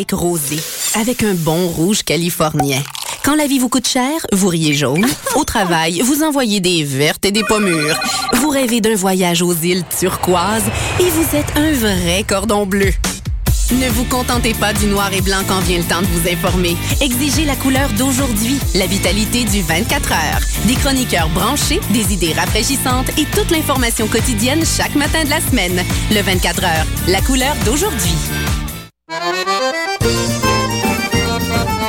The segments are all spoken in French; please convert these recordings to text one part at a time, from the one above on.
steak rosé avec un bon rouge californien. Quand la vie vous coûte cher, vous riez jaune. Au travail, vous envoyez des vertes et des pommures. Vous rêvez d'un voyage aux îles turquoises et vous êtes un vrai cordon bleu. Ne vous contentez pas du noir et blanc quand vient le temps de vous informer. Exigez la couleur d'aujourd'hui, la vitalité du 24 heures. Des chroniqueurs branchés, des idées rafraîchissantes et toute l'information quotidienne chaque matin de la semaine. Le 24 heures, la couleur d'aujourd'hui.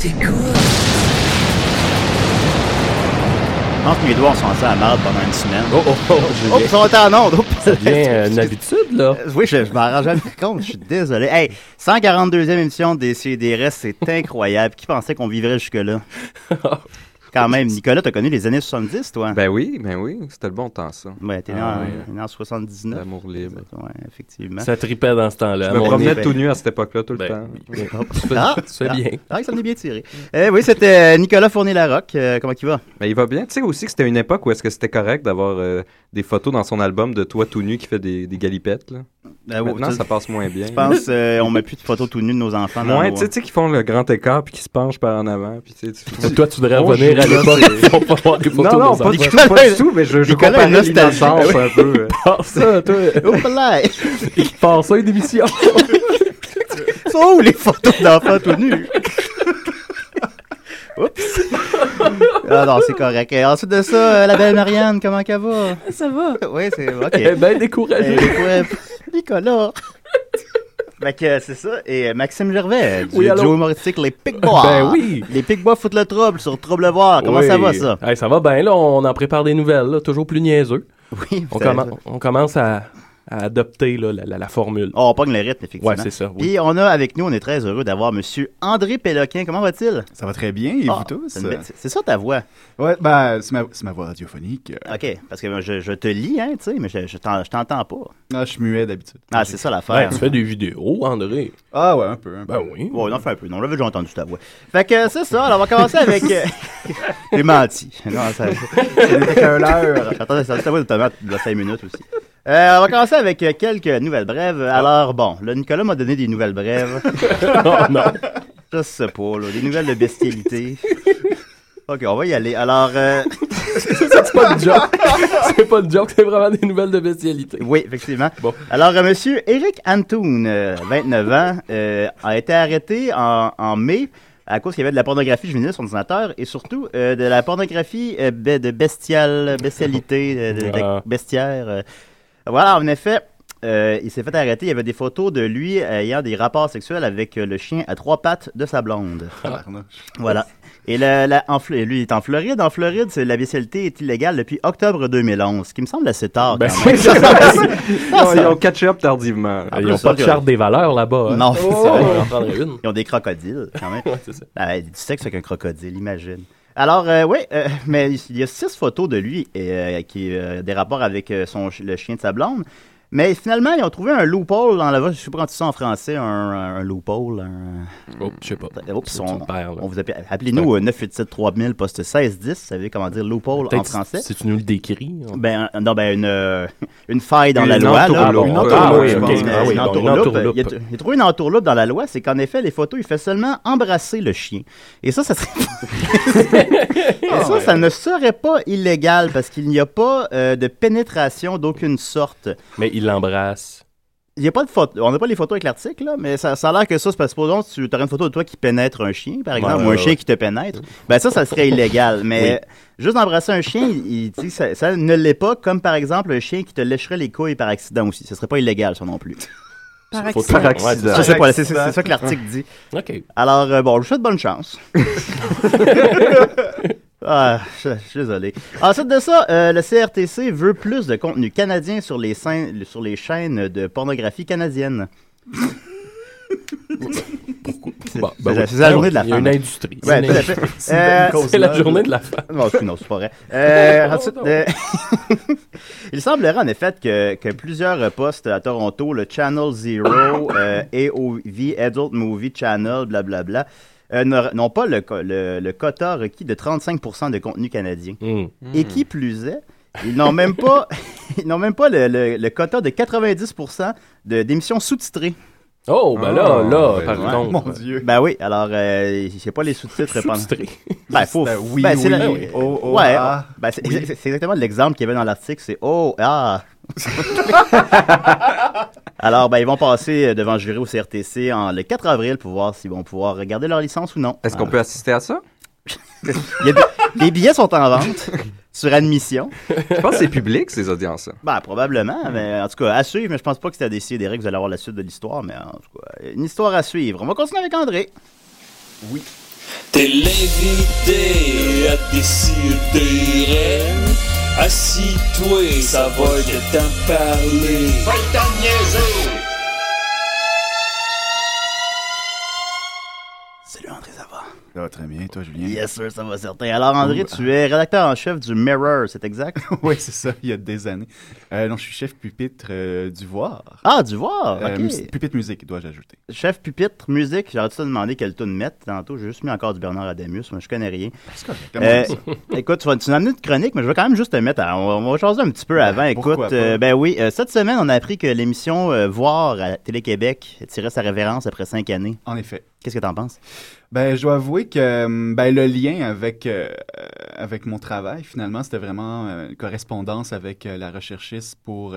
Qu'est-ce que t'écoutes? Entre mes doigts, on s'en sent à marde pendant une semaine. Oh, oh, oh. Oups, on est en onde. Oups. Ça devient euh, une habitude, là. Oui, je, je m'en rends jamais compte. Je suis désolé. Hey, 142e émission des CDRS, c'est incroyable. Qui pensait qu'on vivrait jusque-là? Quand même. Nicolas, t'as connu les années 70, toi? Ben oui, ben oui, c'était le bon temps, ça. Ouais, t'es né, Ah, en- ouais. né en 79. L'amour libre. Ouais, effectivement. Ça tripait dans ce temps-là. Je me promenais tout ben- nu à cette époque-là, tout le Ben, temps. fais- Ah, tu fais ah, bien. Ah, ça en est bien tiré. Eh oui, c'était euh, Nicolas Fournier-Larocque. Euh, comment il va? Mais il va bien. Tu sais aussi que c'était une époque où est-ce que c'était correct d'avoir euh, des photos dans son album de toi tout nu qui fait des, des galipettes, là. Euh, Maintenant, ça passe moins bien. Je pense euh, on met plus de photos tout nues de nos enfants. dans Ouais, tu sais, tu sais, qui font le grand écart puis qui se penchent par en avant. Puis, tu Toi, tu voudrais revenir à l'époque. va voir les photos Non, non, de nos pas tout, pas du tout, mais je, je Nicolas est nostalgique. l'innocence un peu. euh. Ah, ça, toi. Qui passe ça, une émission. Sont où les photos d'enfants tout nus? Oups! Ah non, c'est correct. Et ensuite de ça, euh, la belle Marianne, comment qu'elle va? Ça va. Oui, c'est ok. Elle est bien découragée. Euh, ouais, Nicolas! Fait que euh, c'est ça. Et euh, Maxime Gervais, euh, du Oui, duo humoristique Les Picbois. Ben oui. Les Picbois foutent le trouble sur Trouble Voir. Comment ça va, ça? Hey, ça va bien, là. On en prépare des nouvelles, là, toujours plus niaiseux. Oui, On, on commence à, à adopter là, la, la- la formule. Oh, on pogne le rythme, effectivement. Ouais, c'est ça, oui. Et on a avec nous, on est très heureux d'avoir Monsieur André Péloquin. Comment va-t-il? Ça va très bien, et Ah, vous tous? c'est belle- ça ta voix? Ouais, ben, c'est ma, voix radiophonique. Euh, OK, parce que je, je te lis, hein, tu sais, mais je, je t'en- je t'entends pas. Ah, je suis muet d'habitude. Ah, c'est ça Ouais, l'affaire. tu fais des vidéos, André. Ah ouais, un peu. Un peu. Ben oui. Bon, on en fait un peu. Non, on l'avait déjà entendu ta voix. Fait que c'est ça. Alors, on va commencer avec. euh, J'ai menti. Non, ça. C'était qu'un heure. J'attendais ça, ta voix de tomate de 5 minutes aussi. Euh, on va commencer avec euh, quelques nouvelles brèves. Alors, bon, là, Nicolas m'a donné des nouvelles brèves. Oh non. Je sais pas, là, des nouvelles de bestialité. OK, on va y aller. Alors, euh, c'est pas une joke. c'est pas une joke, c'est vraiment des nouvelles de bestialité. oui, effectivement. Bon. Alors, euh, monsieur Eric Antoun, euh, 29 ans, euh, a été arrêté en, en mai à cause qu'il y avait de la pornographie juvénile sur son ordinateur et surtout euh, de la pornographie euh, be- de bestial, bestialité, de, de- de Ah. bestiaire. euh. Voilà, en effet, euh, il s'est fait arrêter. Il y avait des photos de lui ayant des rapports sexuels avec euh, le chien à trois pattes de sa blonde. Tabarnouche. Voilà. Et la, la- en, lui, il est en Floride. En Floride, c'est- la bestialité est illégale depuis octobre 2011, ce qui me semble assez tard. Ben, quand même. c'est ça. Non, ils ont catch up tardivement. Ah, Ils plus ont ça pas de charte des valeurs là-bas. hein. Non, c'est Oh, ça. Ils ont des crocodiles, quand même. Ouais, c'est ça. Ah, du sexe avec un crocodile, imagine. Alors, euh, oui, euh, mais il y a six photos de lui euh, qui ont des rapports avec euh, son, le chien de sa blonde. Mais finalement, ils ont trouvé un loophole dans la voie. Je sais pas comment tu dis ça en français, un, un loophole. Un... Oh, je sais pas. Oups, on, là. on vous appelle- Appelez-nous au 987 3000 poste 1610. Vous savez comment dire loophole en français? Si tu nous le décris. on- Ben, un- non, ben, une, euh, une faille dans Une la loi. là. Une Ah, entourloupe. Ah. Il a, il a trouvé une entourloupe dans la loi, c'est qu'en effet, les photos, il fait seulement embrasser le chien. Et ça, ça serait... Et ça, ça ne serait pas illégal parce qu'il n'y a pas euh, de pénétration d'aucune sorte. Mais il l'embrasse. Il y a pas de photo. On n'a pas les photos avec l'article, là, mais ça, ça a l'air que ça, c'est parce que supposons tu aurais une photo de toi qui pénètre un chien, par exemple, Ouais, ou un ouais, chien ouais. qui te pénètre. Ben ça, ça serait illégal. Mais juste embrasser un chien, il, dit ça, ça ne l'est pas, comme par exemple un chien qui te lécherait les couilles par accident aussi. Ce serait pas illégal, ça non plus. Par accident. Par accident. Je sais pas, c'est c'est- c'est ça que l'article dit. OK. Alors, euh, bon, je vous souhaite bonne chance. Ah, je, je suis désolé. Ensuite de ça, euh, le CRTC veut plus de contenu canadien sur les, scènes- sur les chaînes de pornographie canadienne. Ben la- oui. c'est la journée de la Il y a femme. une industrie. Ouais, C'est Euh, la journée de la femme. non, c'est- non, c'est pas vrai. Euh, Non, ensuite, non. euh, il semblerait en effet que, que plusieurs postes à Toronto, le Channel Zero, euh, AOV, Adult Movie Channel, blablabla, euh, n'ont pas le, le, le quota requis de 35% de contenu canadien. Hum. Et qui plus est, ils n'ont même pas, ils n'ont même pas le, le- le quota de 90% de- d'émissions sous-titrées. Oh, ben là, Ah, là, ouais. par Ouais. contre. Mon Dieu. Ben oui, alors, euh, a pas les sous-titres pendant. Ben, faut. Ben oui, ben, c'est oui, la- oui. Oh, oh, ouais, ah. ben, c'est Oui. c'est- c'est exactement l'exemple qu'il y avait dans l'article, c'est oh, ah. Alors, ben, ils vont passer euh, devant le jury au CRTC en, le 4 avril pour voir s'ils vont pouvoir regarder leur licence ou non. Est-ce qu'on peut assister à ça? Il y a des- les billets sont en vente sur admission. Je pense que c'est public, ces audiences-là. Ben, probablement, mais en tout cas, à suivre, mais je pense pas que c'était à décider que vous allez avoir la suite de l'histoire, mais en tout cas, une histoire à suivre. On va continuer avec André. T'es l'invité à décider. Assis-toi, ça va de t'en parler. Va t'en niaiser! Ça va? Ça va très bien, toi, Julien? Yes, sir, ça va certain. Alors, André, tu es rédacteur en chef du Mirror, c'est exact? oui, c'est ça, il y a des années. Euh, non, je suis chef pupitre euh, du Voir. Ah, du voir, Euh, ok. pupitre musique, dois-je ajouter. Chef pupitre, musique, j'aurais dû te demander quel tune mettre tantôt. J'ai juste mis encore du Bernard Adamus, moi je connais rien. C'est correct, écoute, tu vas m'as amené une chronique, mais je vais quand même juste te mettre. à- on, va- on va changer un petit peu avant. Écoute, ben oui, cette semaine, on a appris que l'émission Voir à Télé-Québec tirait sa révérence après cinq années. En effet. Qu'est-ce que t'en penses? Ben, je dois avouer que euh, ben, le lien avec, euh, euh, avec mon travail, finalement, c'était vraiment euh, une correspondance avec euh, la recherchiste pour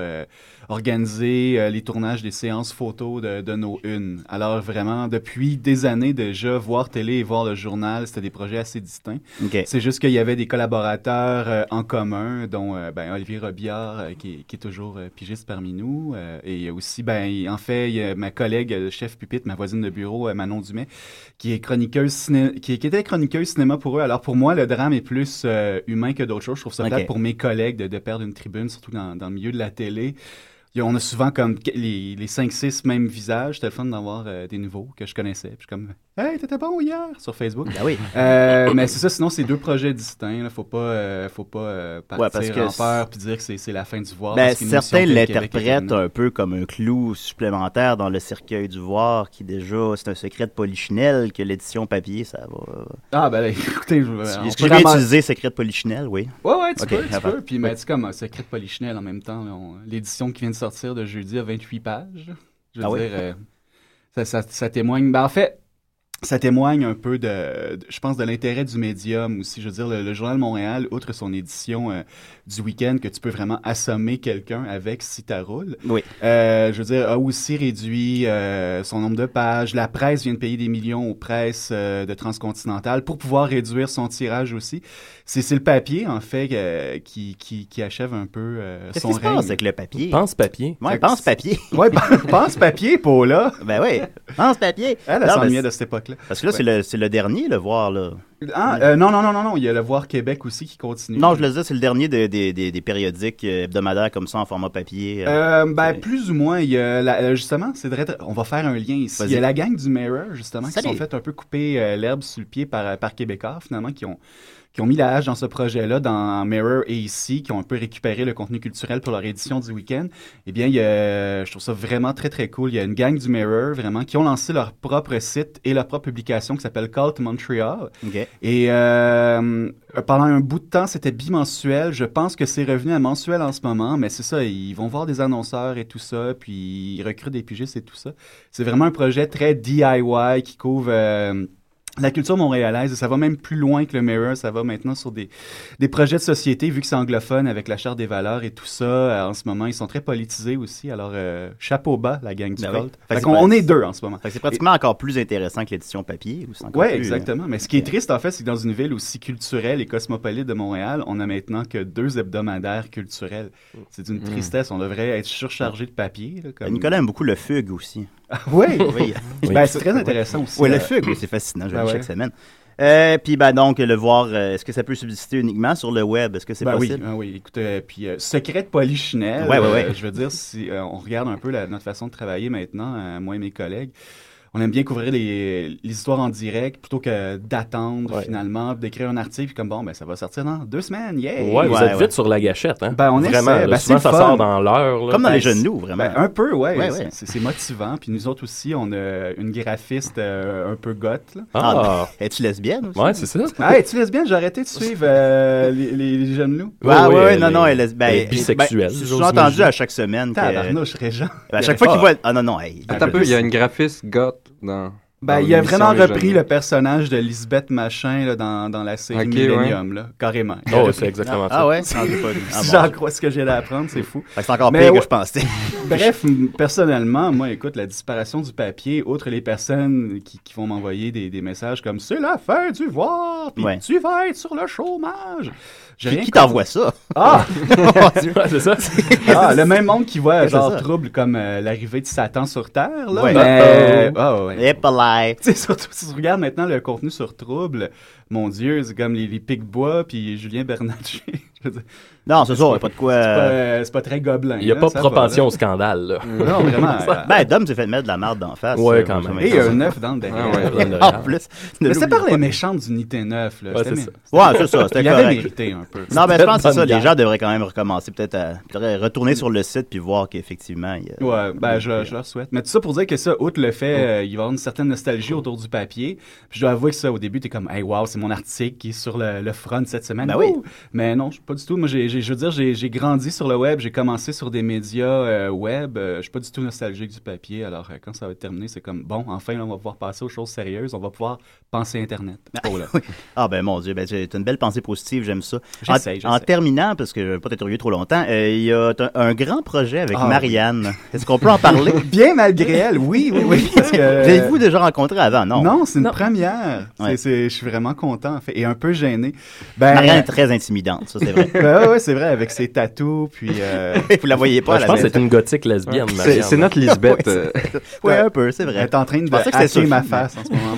organiser les tournages des séances photos de, de nos unes. Alors, vraiment, depuis des années déjà, voir télé et voir le journal, c'était des projets assez distincts. C'est juste qu'il y avait des collaborateurs en commun, dont ben, Olivier Robillard, qui, est- qui est toujours pigiste parmi nous. et aussi, ben, en fait, ma collègue, euh, chef pupitre, ma voisine de bureau, Manon Dumais, qui est chroniqueuse ciné- qui, qui était chroniqueuse cinéma pour eux. Alors pour moi, le drame est plus euh, humain que d'autres choses. Je trouve ça Ok. plate pour mes collègues de, de perdre une tribune, surtout dans, dans le milieu de la télé. On a souvent comme les, les 5-6 mêmes visages. C'était le fun d'avoir euh, des nouveaux que je connaissais. Puis comme Hey, t'étais bon hier sur Facebook. Ben oui. Euh, mais c'est ça, sinon c'est deux projets distincts. Là. Faut pas, euh, faut pas euh, partir Ouais, parce que en c'est- peur puis dire que c'est c'est la fin du voir. Ben, certains l'interprètent un peu comme un clou supplémentaire dans le cercueil du voir, qui déjà, c'est un secret de Polichinelle, que l'édition papier, ça va. Ah, ben là, écoutez, je, Est-ce que j'ai utilisé secret de Polichinelle, oui? Ouais, ouais, tu Ok, peux, tu peux. Puis, mais sais, comme un secret de Polichinelle en même temps, l'édition qui vient de sortir de jeudi a 28 pages. Je veux Ah oui? dire, euh, ça, ça, ça témoigne. Ben, en fait, ça témoigne un peu de, de- je pense, de l'intérêt du médium aussi. Je veux dire, le, le Journal de Montréal, outre son édition euh, du week-end que tu peux vraiment assommer quelqu'un avec si ta roule, Oui. euh, je veux dire, a aussi réduit euh, son nombre de pages. La presse vient de payer des millions aux presses euh, de Transcontinental pour pouvoir réduire son tirage aussi. C'est c'est le papier, en fait, euh, qui, qui, qui achève un peu euh, Qu'est-ce son qui se règne. passe avec le papier? Pense papier. Ouais, pense papier. Ouais, pen- pense papier, Paula. Ben oui, pense papier. Elle, elle s'ennuyait de cette Parce que là, c'est le, le dernier, le voir, là. Ah, euh, non, non, non, non, non, il y a le Voir Québec aussi qui continue. Non, je le disais, c'est le dernier de- des- des- des périodiques euh, hebdomadaires comme ça en format papier. euh. Euh, ben, plus ou moins, il y a la- euh, justement, c'est vrai, on va faire un lien ici. Il y a la gang du Mirror, justement, qui sont fait un peu couper euh, l'herbe sur le pied par, par Québécois, finalement, qui ont, qui ont mis la hache dans ce projet-là, dans Mirror et ici, qui ont un peu récupéré le contenu culturel pour leur édition du week-end. Eh bien, il y a- je trouve ça vraiment très, très cool. Il y a une gang du Mirror, vraiment, qui ont lancé leur propre site et leur propre publication qui s'appelle Cult Montreal. Et euh, pendant un bout de temps, c'était bimensuel. Je pense que c'est revenu à mensuel en ce moment, mais c'est ça, ils vont voir des annonceurs et tout ça, puis ils recrutent des pigistes et tout ça. C'est vraiment un projet très DIY qui couvre euh, la culture montréalaise. Ça va même plus loin que le Mirror. Ça va maintenant sur des, des projets de société, vu que c'est anglophone avec la Charte des valeurs et tout ça. euh, en ce moment, ils sont très politisés aussi. Alors, euh, chapeau bas, la gang du Ben oui. Fait qu'on- c'est- on est deux en ce moment. C'est pratiquement encore plus intéressant que l'édition papier. Oui, euh, exactement. Mais ce qui est triste, en fait, c'est que dans une ville aussi culturelle et cosmopolite de Montréal, on a maintenant que deux hebdomadaires culturels. C'est d'une Mm. tristesse. On devrait être surchargé de papier. là, comme- Nicolas aime beaucoup le fugue aussi. oui, oui. Ben, c'est très intéressant aussi. Oui, le fugue, c'est fascinant. Je ouais. chaque semaine. Euh, puis, ben, donc, le voir, euh, est-ce que ça peut subsister uniquement sur le web? Est-ce que c'est Ben oui, possible? ben oui, écoute, euh, puis euh, secret de polichinelle, Ouais, ouais, ouais. je veux dire, si on regarde un peu la- notre façon de travailler maintenant, moi et mes collègues, on aime bien couvrir les, les histoires en direct plutôt que d'attendre Ouais. finalement, d'écrire un article, puis comme bon, ben ça va sortir dans deux semaines, yeah! Ouais, vous êtes vite sur la gâchette, hein? Ben, on Vraiment, essaie. là, Ben, souvent, c'est ça sort dans l'heure. Comme dans Ben, les jeunes c'est- loups, vraiment. Ben, un peu, ouais. Ouais, c'est- ouais. C'est c'est motivant. Puis nous autres aussi, on a une graphiste euh, un peu goth. Là. Ah. Es-tu lesbienne aussi? Ouais, c'est ça. Ah, es-tu lesbienne? J'ai arrêté de suivre euh, les, les- jeunes loups. Ouais, ouais, ouais, non, non, elle est ben, elle est bisexuelle, ben, J'ai entendu à chaque semaine. Tabarnouche, Régent. Ben, à chaque fois Ah. qu'il voit. Ah non, non, hey. Attends un peu, il y a une graphiste goth dans. Ben, dans il a vraiment repris le personnage de Lisbeth Machin là, dans, dans la série Millennium, là, carrément. Oh, c'est exactement ça. Ah ouais? Ah. Ah, si bon. j'en crois ce que j'ai à apprendre, c'est fou. C'est encore Mais pire ouais. que je pensais. Bref, personnellement, moi, écoute, la disparition du papier, outre les personnes qui, qui vont m'envoyer des, des messages comme c'est la fin du voir, puis Ouais. tu vas être sur le chômage. Qui, t'envoie ça? Ah! C'est ça. ah, le même monde qui voit c'est genre trouble comme euh, l'arrivée de Satan sur Terre, là. Ouais. Mais, ah, ouais. Et pas là. Tu sais, surtout si tu regardes maintenant le contenu sur Trouble, mon Dieu, c'est comme les, les Pic-Bois puis Julien Bernatchez. Non, c'est ça, y a pas de quoi. c'est pas, euh, c'est pas très gobelin. Il n'y a là, pas ça propension va, au scandale, là. Non, vraiment. euh, Ben, Dom s'est fait mettre de la marde d'en face. Ouais, euh, quand ça même. et été- un œuf dans le derrière. Ah ouais, dans le En plus. ne Mais c'était par les pas. méchants d'unité 9, là. Ouais, c'est ça. Ouais, c'est ça, c'était Il avait correct. mérité un peu. Non, ben, je pense que ça. Les gens devraient quand même recommencer, peut-être à retourner sur le site puis voir qu'effectivement, il y a. Ouais, ben je, je leur souhaite. Mais tout ça pour dire que ça, outre le fait, euh, il va y avoir une certaine nostalgie autour du papier. Puis je dois avouer que ça, au début, t'es comme, hey, wow, c'est mon article qui est sur le, le front cette semaine. Ben oui. Mais non, pas du tout. Moi, j'ai, je veux dire, j'ai, j'ai grandi sur le web, j'ai commencé sur des médias euh, web. Euh, je suis pas du tout nostalgique du papier. Alors, euh, quand ça va être terminé, c'est comme, bon, enfin, là, on va pouvoir passer aux choses sérieuses. On va pouvoir penser Internet. Oh là. Ah ben mon Dieu, ben, c'est une belle pensée positive, j'aime ça. En, J'essaie, j'essaie. en terminant, parce que je ne veux pas t'interviewer trop longtemps, euh, il y a un, un grand projet avec Ah, Marianne. Est-ce qu'on peut en parler? Bien malgré elle, oui, oui, oui. parce que- Avez-vous déjà rencontré avant? Non. Non, c'est une Non. première. C'est- Ouais. c'est- je suis vraiment content, en fait, et un peu gêné. Ben, Marianne est très intimidante, ça c'est vrai. ben ouais, c'est vrai, avec ses tatous, puis... euh, Vous la voyez pas Ouais, à je la pense que c'est une gothique lesbienne, C'est Marianne. c'est notre Lisbeth. Ouais, euh, un peu, c'est Elle vrai. est en train de hacker ma face en ce moment.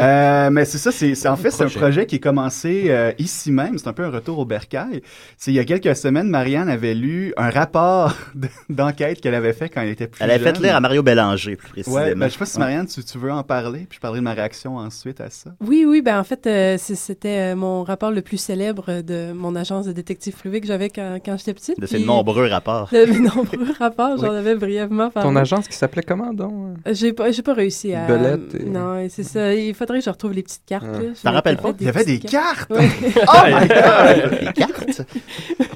Euh, mais c'est ça, c'est en fait c'est un projet. qui est commencé euh, ici même. C'est un peu un retour au bercail. C'est il y a quelques semaines, Marianne avait lu un rapport de- d'enquête qu'elle avait fait quand elle était plus Elle avait fait jeune. lire à Mario Bélanger, plus précisément. Ouais, ben, je sais pas si. Marianne, tu, tu veux en parler, puis je parlerai de ma réaction ensuite à ça. Oui, oui, ben en fait, euh, c'était euh, mon rapport le plus célèbre de mon agence de détective privé que j'avais quand, quand j'étais petite. De ces puis- nombreux rapports. De mes nombreux rapports, j'en avais brièvement parlé. Ton agence qui s'appelait comment donc? Euh, J'ai pas, j'ai pas réussi à. Belette et- Non, c'est ça. Il faudrait que je retrouve les petites cartes. Ah. là. T'en rappelles pas? Il y avait des cartes! Ouais. Oh my god! Les cartes?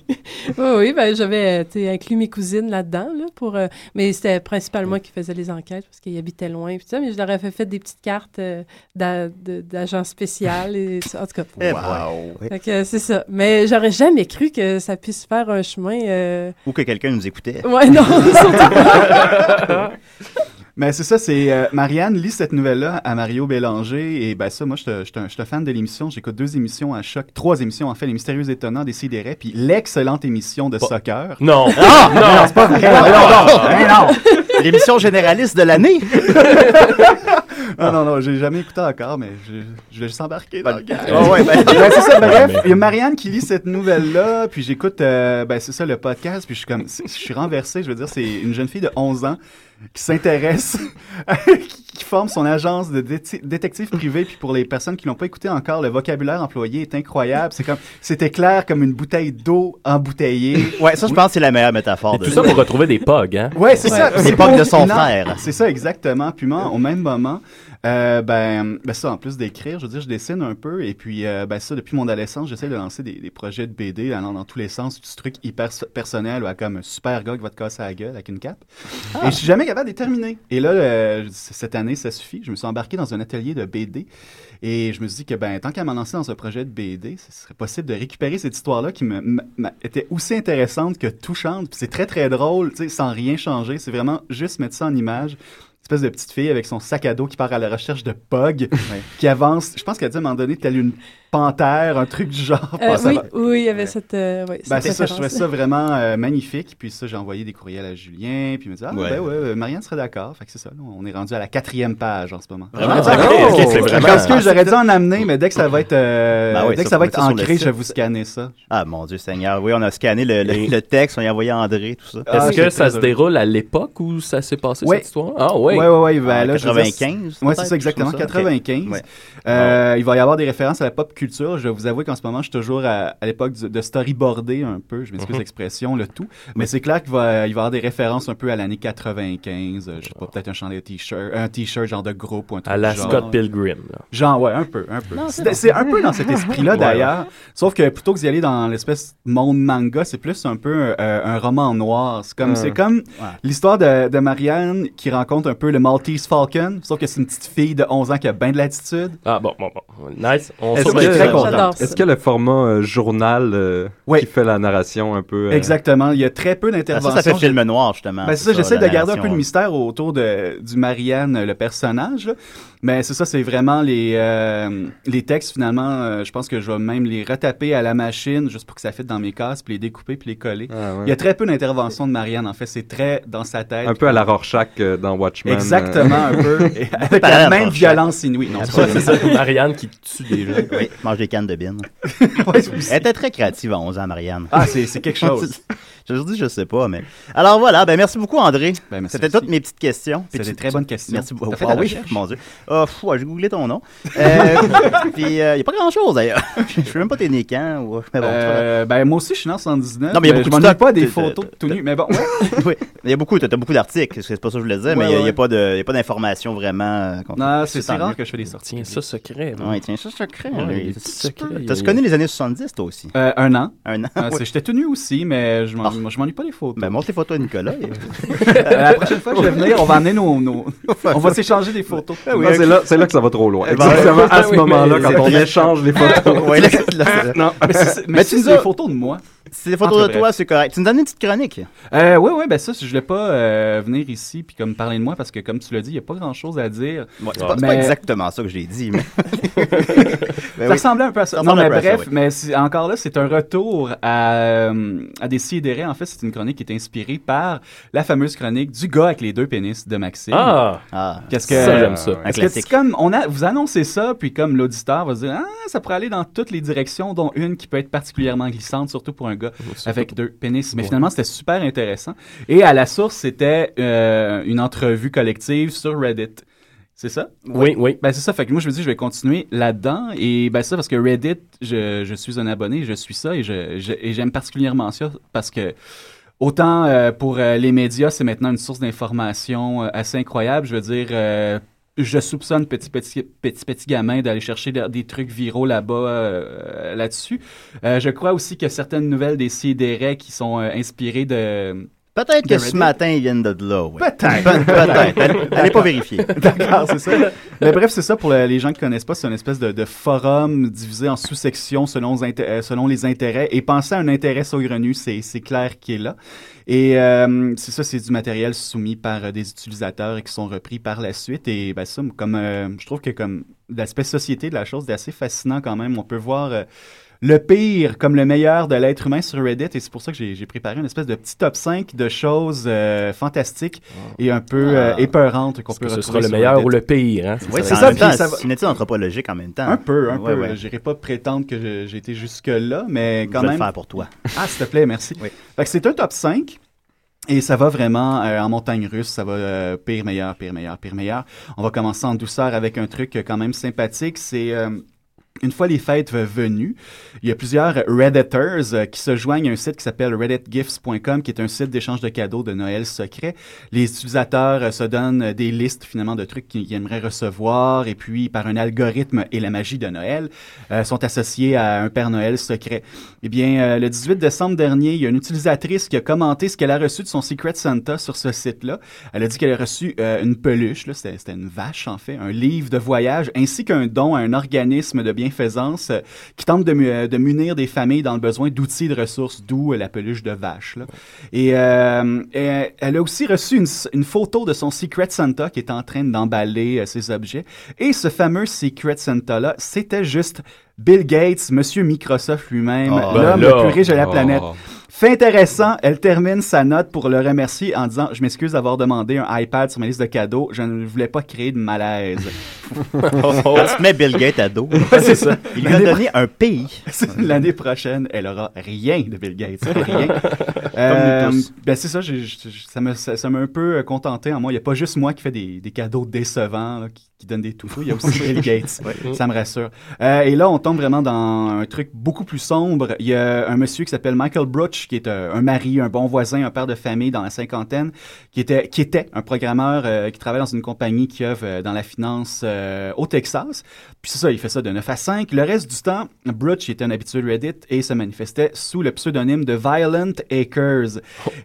oui, oui, ben j'avais inclus mes cousines là-dedans, là, pour, euh, mais c'était principalement moi qui faisais les enquêtes parce qu'ils habitaient loin, puis ça, mais je leur avais fait des petites cartes euh, d'agents spécial et ça, en tout cas. Eh Wow. boy. Fait que, c'est ça. Mais j'aurais jamais cru que ça puisse faire un chemin. euh, Ou que quelqu'un nous écoutait. Ouais, non, surtout pas. Mais c'est ça, c'est euh, Marianne lit cette nouvelle-là à Mario Bélanger et ben ça, moi, je suis un, fan de l'émission. J'écoute deux émissions à choc, trois émissions en fait, les mystérieux étonnants des Sidérés, puis l'excellente émission de soccer. Non. Ah! Non, c'est pas vrai. non, non, mais non. L'émission généraliste de l'année? Non, non, non, j'ai jamais écouté encore, mais je, je vais juste embarquer dans le gars. Ah ouais, ben- Ben, c'est ça, bref, il y a Marianne qui lit cette nouvelle-là, puis j'écoute, euh, ben, c'est ça, le podcast, puis je suis comme, je suis renversé, je veux dire, c'est une jeune fille de 11 ans qui s'intéresse, qui, qui forme son agence de dé- détective privé. Puis pour les personnes qui l'ont pas écouté encore, le vocabulaire employé est incroyable. C'est comme, c'était clair comme une bouteille d'eau embouteillée. Ouais, ça, je pense que c'est la meilleure métaphore. Et tout ça pour retrouver des pogs, hein? Ouais, c'est ça. Les C'est pogs de son non, frère. C'est ça, exactement. Puis moi, au même moment, euh, ben, ben ça, en plus d'écrire, je veux dire, je dessine un peu. Et puis, euh, ben ça, depuis mon adolescence, j'essaie de lancer des, des projets de BD allant dans tous les sens, du truc hyper personnel, ouais, comme un super gars qui va te casser la gueule avec une cape. Ah. Et je suis jamais capable de terminer. Et là, euh, cette année, ça suffit. Je me suis embarqué dans un atelier de BD. Et je me suis dit que, ben, tant qu'à m'en lancer dans un projet de BD, ce serait possible de récupérer cette histoire-là qui me, était aussi intéressante que touchante. Puis c'est très, très drôle, tu sais, sans rien changer. C'est vraiment juste mettre ça en image. Espèce de petite fille avec son sac à dos qui part à la recherche de Pog, qui avance. Je pense qu'elle dit à un moment donné, telle une panthère, un truc du genre. Euh, Ah, oui, oui, il y avait cette. euh, oui, ben, cette c'est ça, je trouvais ça vraiment euh, magnifique. Puis ça, j'ai envoyé des courriels à Julien. Puis il m'a dit, ah, Ouais. ben ouais, euh, Marianne serait d'accord. Fait que c'est ça. là, on est rendu à la quatrième page en ce moment. Vraiment? Ah, vraiment- pense que j'aurais dû en amener, mais dès que ça va être, euh, Ben oui, dès que ça, ça va être ancré, je vais vous scanner ça. Ah, mon Dieu Seigneur. Oui, on a scanné le, le, le texte, on y a envoyé à André, tout ça. Ah, Est-ce j'ai que ça se déroule à l'époque où ça s'est passé, cette histoire? Ah, oui. Ouais, ouais, ouais. En là, je veux dire, 95, Ouais, c'est ça, exactement. quelque chose comme ça? 95. Ok. Ouais. Euh, Il va y avoir des références à la pop culture. Je vais vous avouer qu'en ce moment, je suis toujours à, à l'époque de storyboarder un peu. Je m'excuse Mhm. l'expression, le tout. Mais c'est clair qu'il va, il va y avoir des références un peu à l'année 95. euh, Je sais pas, peut-être un chandail t-shirt, un t-shirt genre de groupe ou un truc À la genre. Scott Pilgrim. là. Genre, ouais, un peu, un peu. Non, c'est C'est bon. c'est un peu dans cet esprit-là, Ouais, d'ailleurs. Sauf que plutôt que d'y aller dans l'espèce monde manga, c'est plus un peu euh, un roman noir. C'est comme, c'est comme l'histoire de, de Marianne qui rencontre un peu le Maltese Falcon, sauf que c'est une petite fille de 11 ans qui a bien de l'attitude. Ah, bon, bon, bon. Nice. On surveille. Très content. est-ce que le format euh, journal euh, qui fait la narration un peu... euh, Exactement. Il y a très peu d'interventions. Ah, ça, ça fait film noir, justement. Ben, c'est ça, j'essaie de garder un peu le mystère autour de, du Marianne, le personnage. là. Mais c'est ça, c'est vraiment les, euh, les textes, finalement, euh, je pense que je vais même les retaper à la machine, juste pour que ça fitte dans mes cases, puis les découper, puis les coller. Ah, ouais. Il y a très peu d'interventions de Marianne, en fait. C'est très dans sa tête. Un peu à la Rorschach euh, dans Watchmen. Exactement, un peu. Et avec la la même Rorschach. violence inouïe. Non, c'est ça, Marianne qui tue des gens. Oui, mange des cannes de bine. Ouais. Elle était très créative à 11 ans, Marianne. Ah, c'est c'est quelque chose. je vous dis, je sais pas, mais. Alors voilà, ben merci beaucoup, André. Ben, merci C'était aussi. toutes mes petites questions. Tu- des très bonnes questions. Merci beaucoup. Ah oui, mon Dieu. Ah, fou, j'ai googlé ton nom. Euh, puis il n'y a pas grand-chose d'ailleurs. Je sais même pas t'es né quand. Ou... Mais bon, Euh, ben, moi aussi, je suis né en 79. Non, mais il y a beaucoup je de stock. pas des T'es- photos t'es- tout nus. Mais bon, ouais. oui. Il y a beaucoup, t'as as beaucoup d'articles, c'est pas ça que je voulais dire, mais il Ouais, n'y a, pas de, il y a pas d'informations vraiment. euh, qu'on- Non, c'est rare que je fais des sorties. Tiens, ça secret. Ouais, tiens, ça, secret. Oui. il- connu les années 70, toi aussi? Euh, un an. Un an. Ah, Oui. c'est- J'étais tenu aussi, mais je m'en- Ah. je m'ennuie pas des photos. Ben, montre les photos à Nicolas. Euh, la prochaine fois que je vais venir, on va amener nos. on va s'échanger des photos. Ah oui, c'est là, c'est là que ça va trop loin. Eh ben, Exactement à ce moment-là, quand on échange les photos. Non. Mais, tu nous c'est des as- photos de moi. C'est des photos de toi, c'est correct. Tu nous donnes une petite chronique. Euh, ouais, ouais, ben ça, je voulais pas euh, venir ici puis comme parler de moi parce que, comme tu l'as dit, il y a pas grand chose à dire. Ouais, c'est pas, exactement ça que j'ai dit, mais. Ça Ben oui. ressemblait un peu à ça. Ça Non, mais ça, bref, oui. mais c'est- encore là, c'est un retour à, euh, à des sidérés. En fait, c'est une chronique qui est inspirée par la fameuse chronique du gars avec les deux pénis de Maxime. Ah! Ah, Qu'est-ce que Ça, j'aime ça. Parce que c'est comme on a vous annoncez ça puis comme l'auditeur va se dire ah ça pourrait aller dans toutes les directions dont une qui peut être particulièrement glissante surtout pour un gars avec deux pénis. Mais finalement c'était super intéressant. Et à la source c'était euh, une entrevue collective sur Reddit. C'est ça? Oui, oui. ben c'est ça. Fait que moi je me dis je vais continuer là-dedans. Et ben ça parce que Reddit je, je suis un abonné je suis ça et je, je- j'aime particulièrement ça parce que Autant euh, pour euh, les médias, c'est maintenant une source d'information euh, assez incroyable. Je veux dire, je soupçonne petit petit petit petit gamin d'aller chercher de- des trucs viraux là-bas euh, là-dessus. Euh, je crois aussi que certaines nouvelles des CDR qui sont euh, inspirées de Peut-être que ce matin, ils viennent de là, oui. Peut-être. Pe- Peut-être. Allez- pas vérifier. D'accord, c'est ça. Mais bref, c'est ça pour le- les gens qui connaissent pas. C'est une espèce de, de forum divisé en sous-sections selon, euh, selon les intérêts. Et penser à un intérêt saugrenu, c'est c'est clair qu'il est là. Et euh, c'est ça, c'est du matériel soumis par euh, des utilisateurs et qui sont repris par la suite. Et ben ça, comme euh, je trouve que comme l'aspect société de la chose, c'est assez fascinant quand même. On peut voir le pire comme le meilleur de l'être humain sur Reddit. Et c'est pour ça que j'ai préparé une espèce de petit top 5 de choses euh, fantastiques et un peu euh, Ah. épeurantes qu'on peut que ce sera le meilleur Reddit. ou le pire, hein? Oui, c'est ça, ça. ça va- C'est une étude anthropologique en même temps? Un peu, un Ouais, peu. ouais. J'irai pas prétendre que je- j'ai été jusque-là, mais Je quand vais le même. faire pour toi. Ah, s'il te plaît, merci. Oui. Fait que c'est un top 5. Et ça va vraiment euh, en montagne russe, ça va euh, pire, meilleur, pire, meilleur, pire, meilleur. On va commencer en douceur avec un truc quand même sympathique. C'est euh, une fois les fêtes venues, il y a plusieurs Redditors euh, qui se joignent à un site qui s'appelle redditgifts.com, qui est un site d'échange de cadeaux de Noël secret. Les utilisateurs euh, se donnent des listes finalement de trucs qu'ils aimeraient recevoir, et puis par un algorithme et la magie de Noël, euh, sont associés à un Père Noël secret. Eh bien, le 18 décembre dernier, il y a une utilisatrice qui a commenté ce qu'elle a reçu de son Secret Santa sur ce site-là. Elle a dit qu'elle a reçu une peluche, c'était, une vache en fait, un livre de voyage, ainsi qu'un don à un organisme de bienfaisance euh, qui tente de, mu- euh, de munir des familles dans le besoin d'outils de ressources, d'où euh, la peluche de vache. Là. Et, elle a aussi reçu une, photo de son Secret Santa qui est en train d'emballer ses objets. Et ce fameux Secret Santa-là, c'était juste Bill Gates, Monsieur Microsoft lui-même, Ah, l'homme ben là. le plus riche de la Ah. planète. Fait intéressant, elle termine sa note pour le remercier en disant Je m'excuse d'avoir demandé un iPad sur ma liste de cadeaux, je ne voulais pas créer de malaise. Elle se met Bill Gates à dos. Ouais, c'est ça. Il lui a donné un pays. L'année prochaine, elle aura rien de Bill Gates. Rien. tous. ben c'est ça, j'ai- j'ai- ça m'a ça, ça un peu euh, contenté en moi. Il n'y a pas juste moi qui fais des, des cadeaux décevants, là, qui, qui donne des toutous. Il y a aussi Bill Gates. Ouais. Ça me rassure. Euh, et là, on tombe vraiment dans un truc beaucoup plus sombre. Il y a un monsieur qui s'appelle Michael Brooch, qui est un mari, un bon voisin, un père de famille dans la cinquantaine, qui était, qui était un programmeur euh, qui travaille dans une compagnie qui œuvre euh, dans la finance euh, au Texas. Puis c'est ça, il fait ça de 9 à 5. Le reste du temps, Brooch était un habitué Reddit et se manifestait sous le pseudonyme de Violent Acres.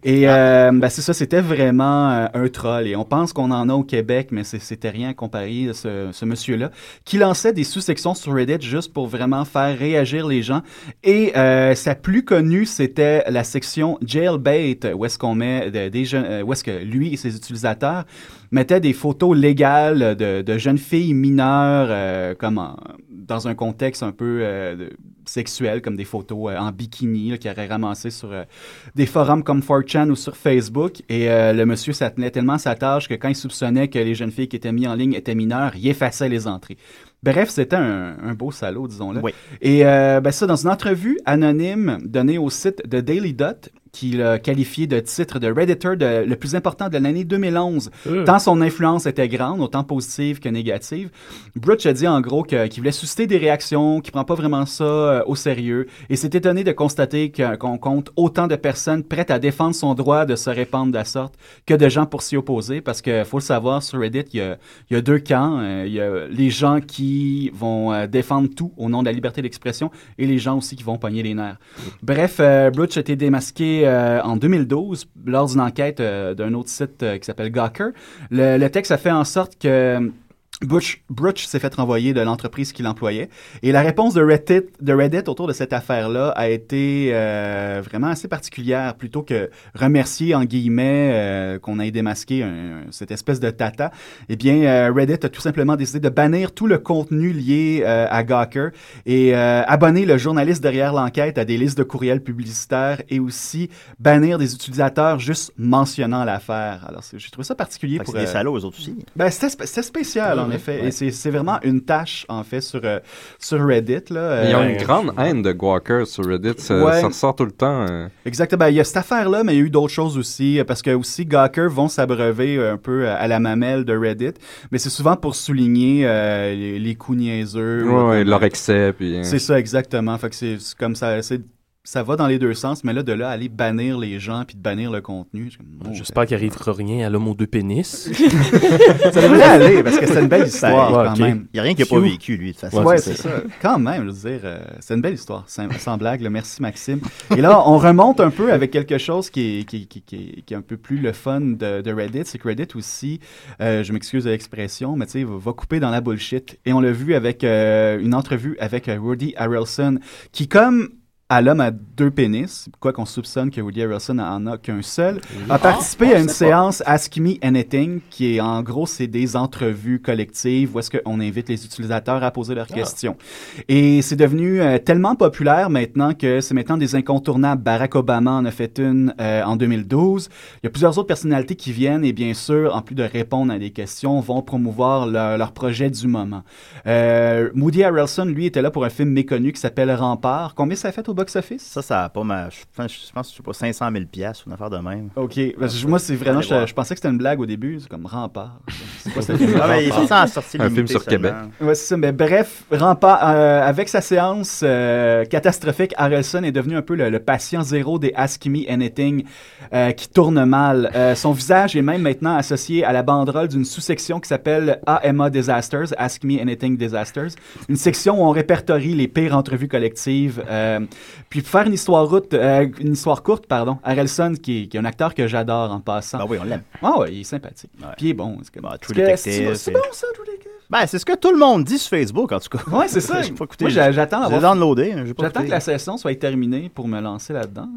Et euh, ben, c'est ça, c'était vraiment euh, un troll. Et on pense qu'on en a au Québec, mais c'était rien comparé à ce, ce monsieur-là, qui lançait des sous-sections sur Reddit juste pour vraiment faire réagir les gens. Et euh, sa plus connue, c'était la section Jailbait, où est-ce qu'on met de- des jeunes, euh, où est-ce que lui et ses utilisateurs mettaient des photos légales de, de jeunes filles mineures, euh, comme en- dans un contexte un peu euh, sexuel, comme des photos euh, en bikini là, qu'il aurait ramassé sur euh, des forums comme 4chan ou sur Facebook. Et euh, le monsieur s'attenait tellement à sa tâche que quand il soupçonnait que les jeunes filles qui étaient mises en ligne étaient mineures, il effaçait les entrées. Bref, c'était un, un beau salaud, disons-le. Oui. Et euh, ben ça, dans une entrevue anonyme donnée au site de Daily Dot, qui l'a qualifié de titre de Redditor de- le plus important de l'année 2011, Euh. tant son influence était grande, autant positive que négative. Brutch a dit en gros qu'il voulait susciter des réactions, qu'il prend pas vraiment ça euh, au sérieux, et s'est étonné de constater qu'on compte autant de personnes prêtes à défendre son droit de se répandre de la sorte que de gens pour s'y opposer, parce que faut le savoir, sur Reddit, il y a, il y a deux camps. Euh, Il y a les gens qui vont défendre tout au nom de la liberté d'expression, et les gens aussi qui vont pogner les nerfs. Bref, Brutch a été démasqué euh, en 2012 lors d'une enquête euh, d'un autre site euh, qui s'appelle Gawker. Le, le texte a fait en sorte que Butch, s'est fait renvoyer de l'entreprise qu'il employait. Et la réponse de Reddit, de Reddit autour de cette affaire-là a été euh, vraiment assez particulière. Plutôt que remercier, en guillemets, euh, qu'on ait démasqué un- cette espèce de tata, eh bien, euh, Reddit a tout simplement décidé de bannir tout le contenu lié à Gawker et abonner le journaliste derrière l'enquête à des listes de courriels publicitaires et aussi bannir des utilisateurs juste mentionnant l'affaire. Alors, j'ai trouvé ça particulier pour... c'est des salauds, eux autres aussi. ben, c'était sp- c'était spécial, en effet. ouais. Et c'est vraiment une tâche, en fait, sur, euh, sur Reddit. Là. Ils ont Euh, une grande haine de Gawker sur Reddit. Ça, Ouais. ça ressort tout le temps. euh. Exactement. Il y a cette affaire-là, mais il y a eu d'autres choses aussi, euh, parce que aussi Gawker vont s'abreuver un peu euh, à la mamelle de Reddit, mais c'est souvent pour souligner euh, les, les coups niaiseux. ou Ouais, leur excès. Puis, euh, C'est ça, exactement. Fait que c'est c'est comme ça. c'est- Ça va dans les deux sens, mais là, de là, aller bannir les gens puis de bannir le contenu. oh, J'espère qu'il arrivera rien à l'homme aux deux pénis. ça devrait aller, parce que c'est une belle histoire, Ouais, quand même. Il n'y a rien qui n'a pas vécu, lui, de toute façon. Ouais, c'est ça. Quand même, je veux dire, euh, c'est une belle histoire, sans, sans blague. là. Merci, Maxime. Et là, on remonte un peu avec quelque chose qui est, qui, qui, qui, est- qui est un peu plus le fun de, de Reddit. C'est que Reddit aussi, euh, je m'excuse de l'expression, mais tu sais, va, va couper dans la bullshit. Et on l'a vu avec euh, une entrevue avec Woody Harrelson, qui, comme à l'homme à deux pénis, quoi qu'on soupçonne que Woody Harrelson en a qu'un seul, a participé à une séance Ask Me Anything, qui est en gros, c'est des entrevues collectives où est-ce qu'on invite les utilisateurs à poser leurs questions. Et c'est devenu euh, tellement populaire maintenant que c'est maintenant des incontournables. Barack Obama en a fait une euh, en 2012. Il y a plusieurs autres personnalités qui viennent et bien sûr, en plus de répondre à des questions, vont promouvoir leur, leur projet du moment. Euh, Woody Harrelson, lui, était là pour un film méconnu qui s'appelle Rempart. Combien ça a fait au box-office? Ça, ça a pas ma. Je pense, je pense que sais pas, 500 000 piastres, une affaire de même. Ok, parce que moi, c'est vraiment. Je, pensais que c'était une blague au début, c'est comme Rempart. C'est quoi ce film? Ah, mais Rempart. ça, en sortie Un film sur Québec. Ouais, c'est ça. Mais bref, Rempart, euh, avec sa séance euh, catastrophique, Harrelson est devenu un peu le, le patient zéro des Ask Me Anything euh, qui tourne mal. Euh, son visage est même maintenant associé à la banderole d'une sous-section qui s'appelle AMA Disasters, Ask Me Anything Disasters. Une section où on répertorie les pires entrevues collectives. Puis pour faire une histoire, route, euh, une histoire courte, pardon, Harrelson, qui est, qui est un acteur que j'adore en passant. Ben oui, on l'aime. Ah ouais, il est sympathique. Puis il est bon. C'est comme- Bah, True c'est que- Detective, C'est bon ça, True Detective. Ben, c'est ce que tout le monde dit sur Facebook, en tout cas. Ouais, c'est ça. Pas écouté. Moi, j'a- j'attends J'ai d'avoir- downloadé. hein, J'attends que la session soit terminée pour me lancer là-dedans.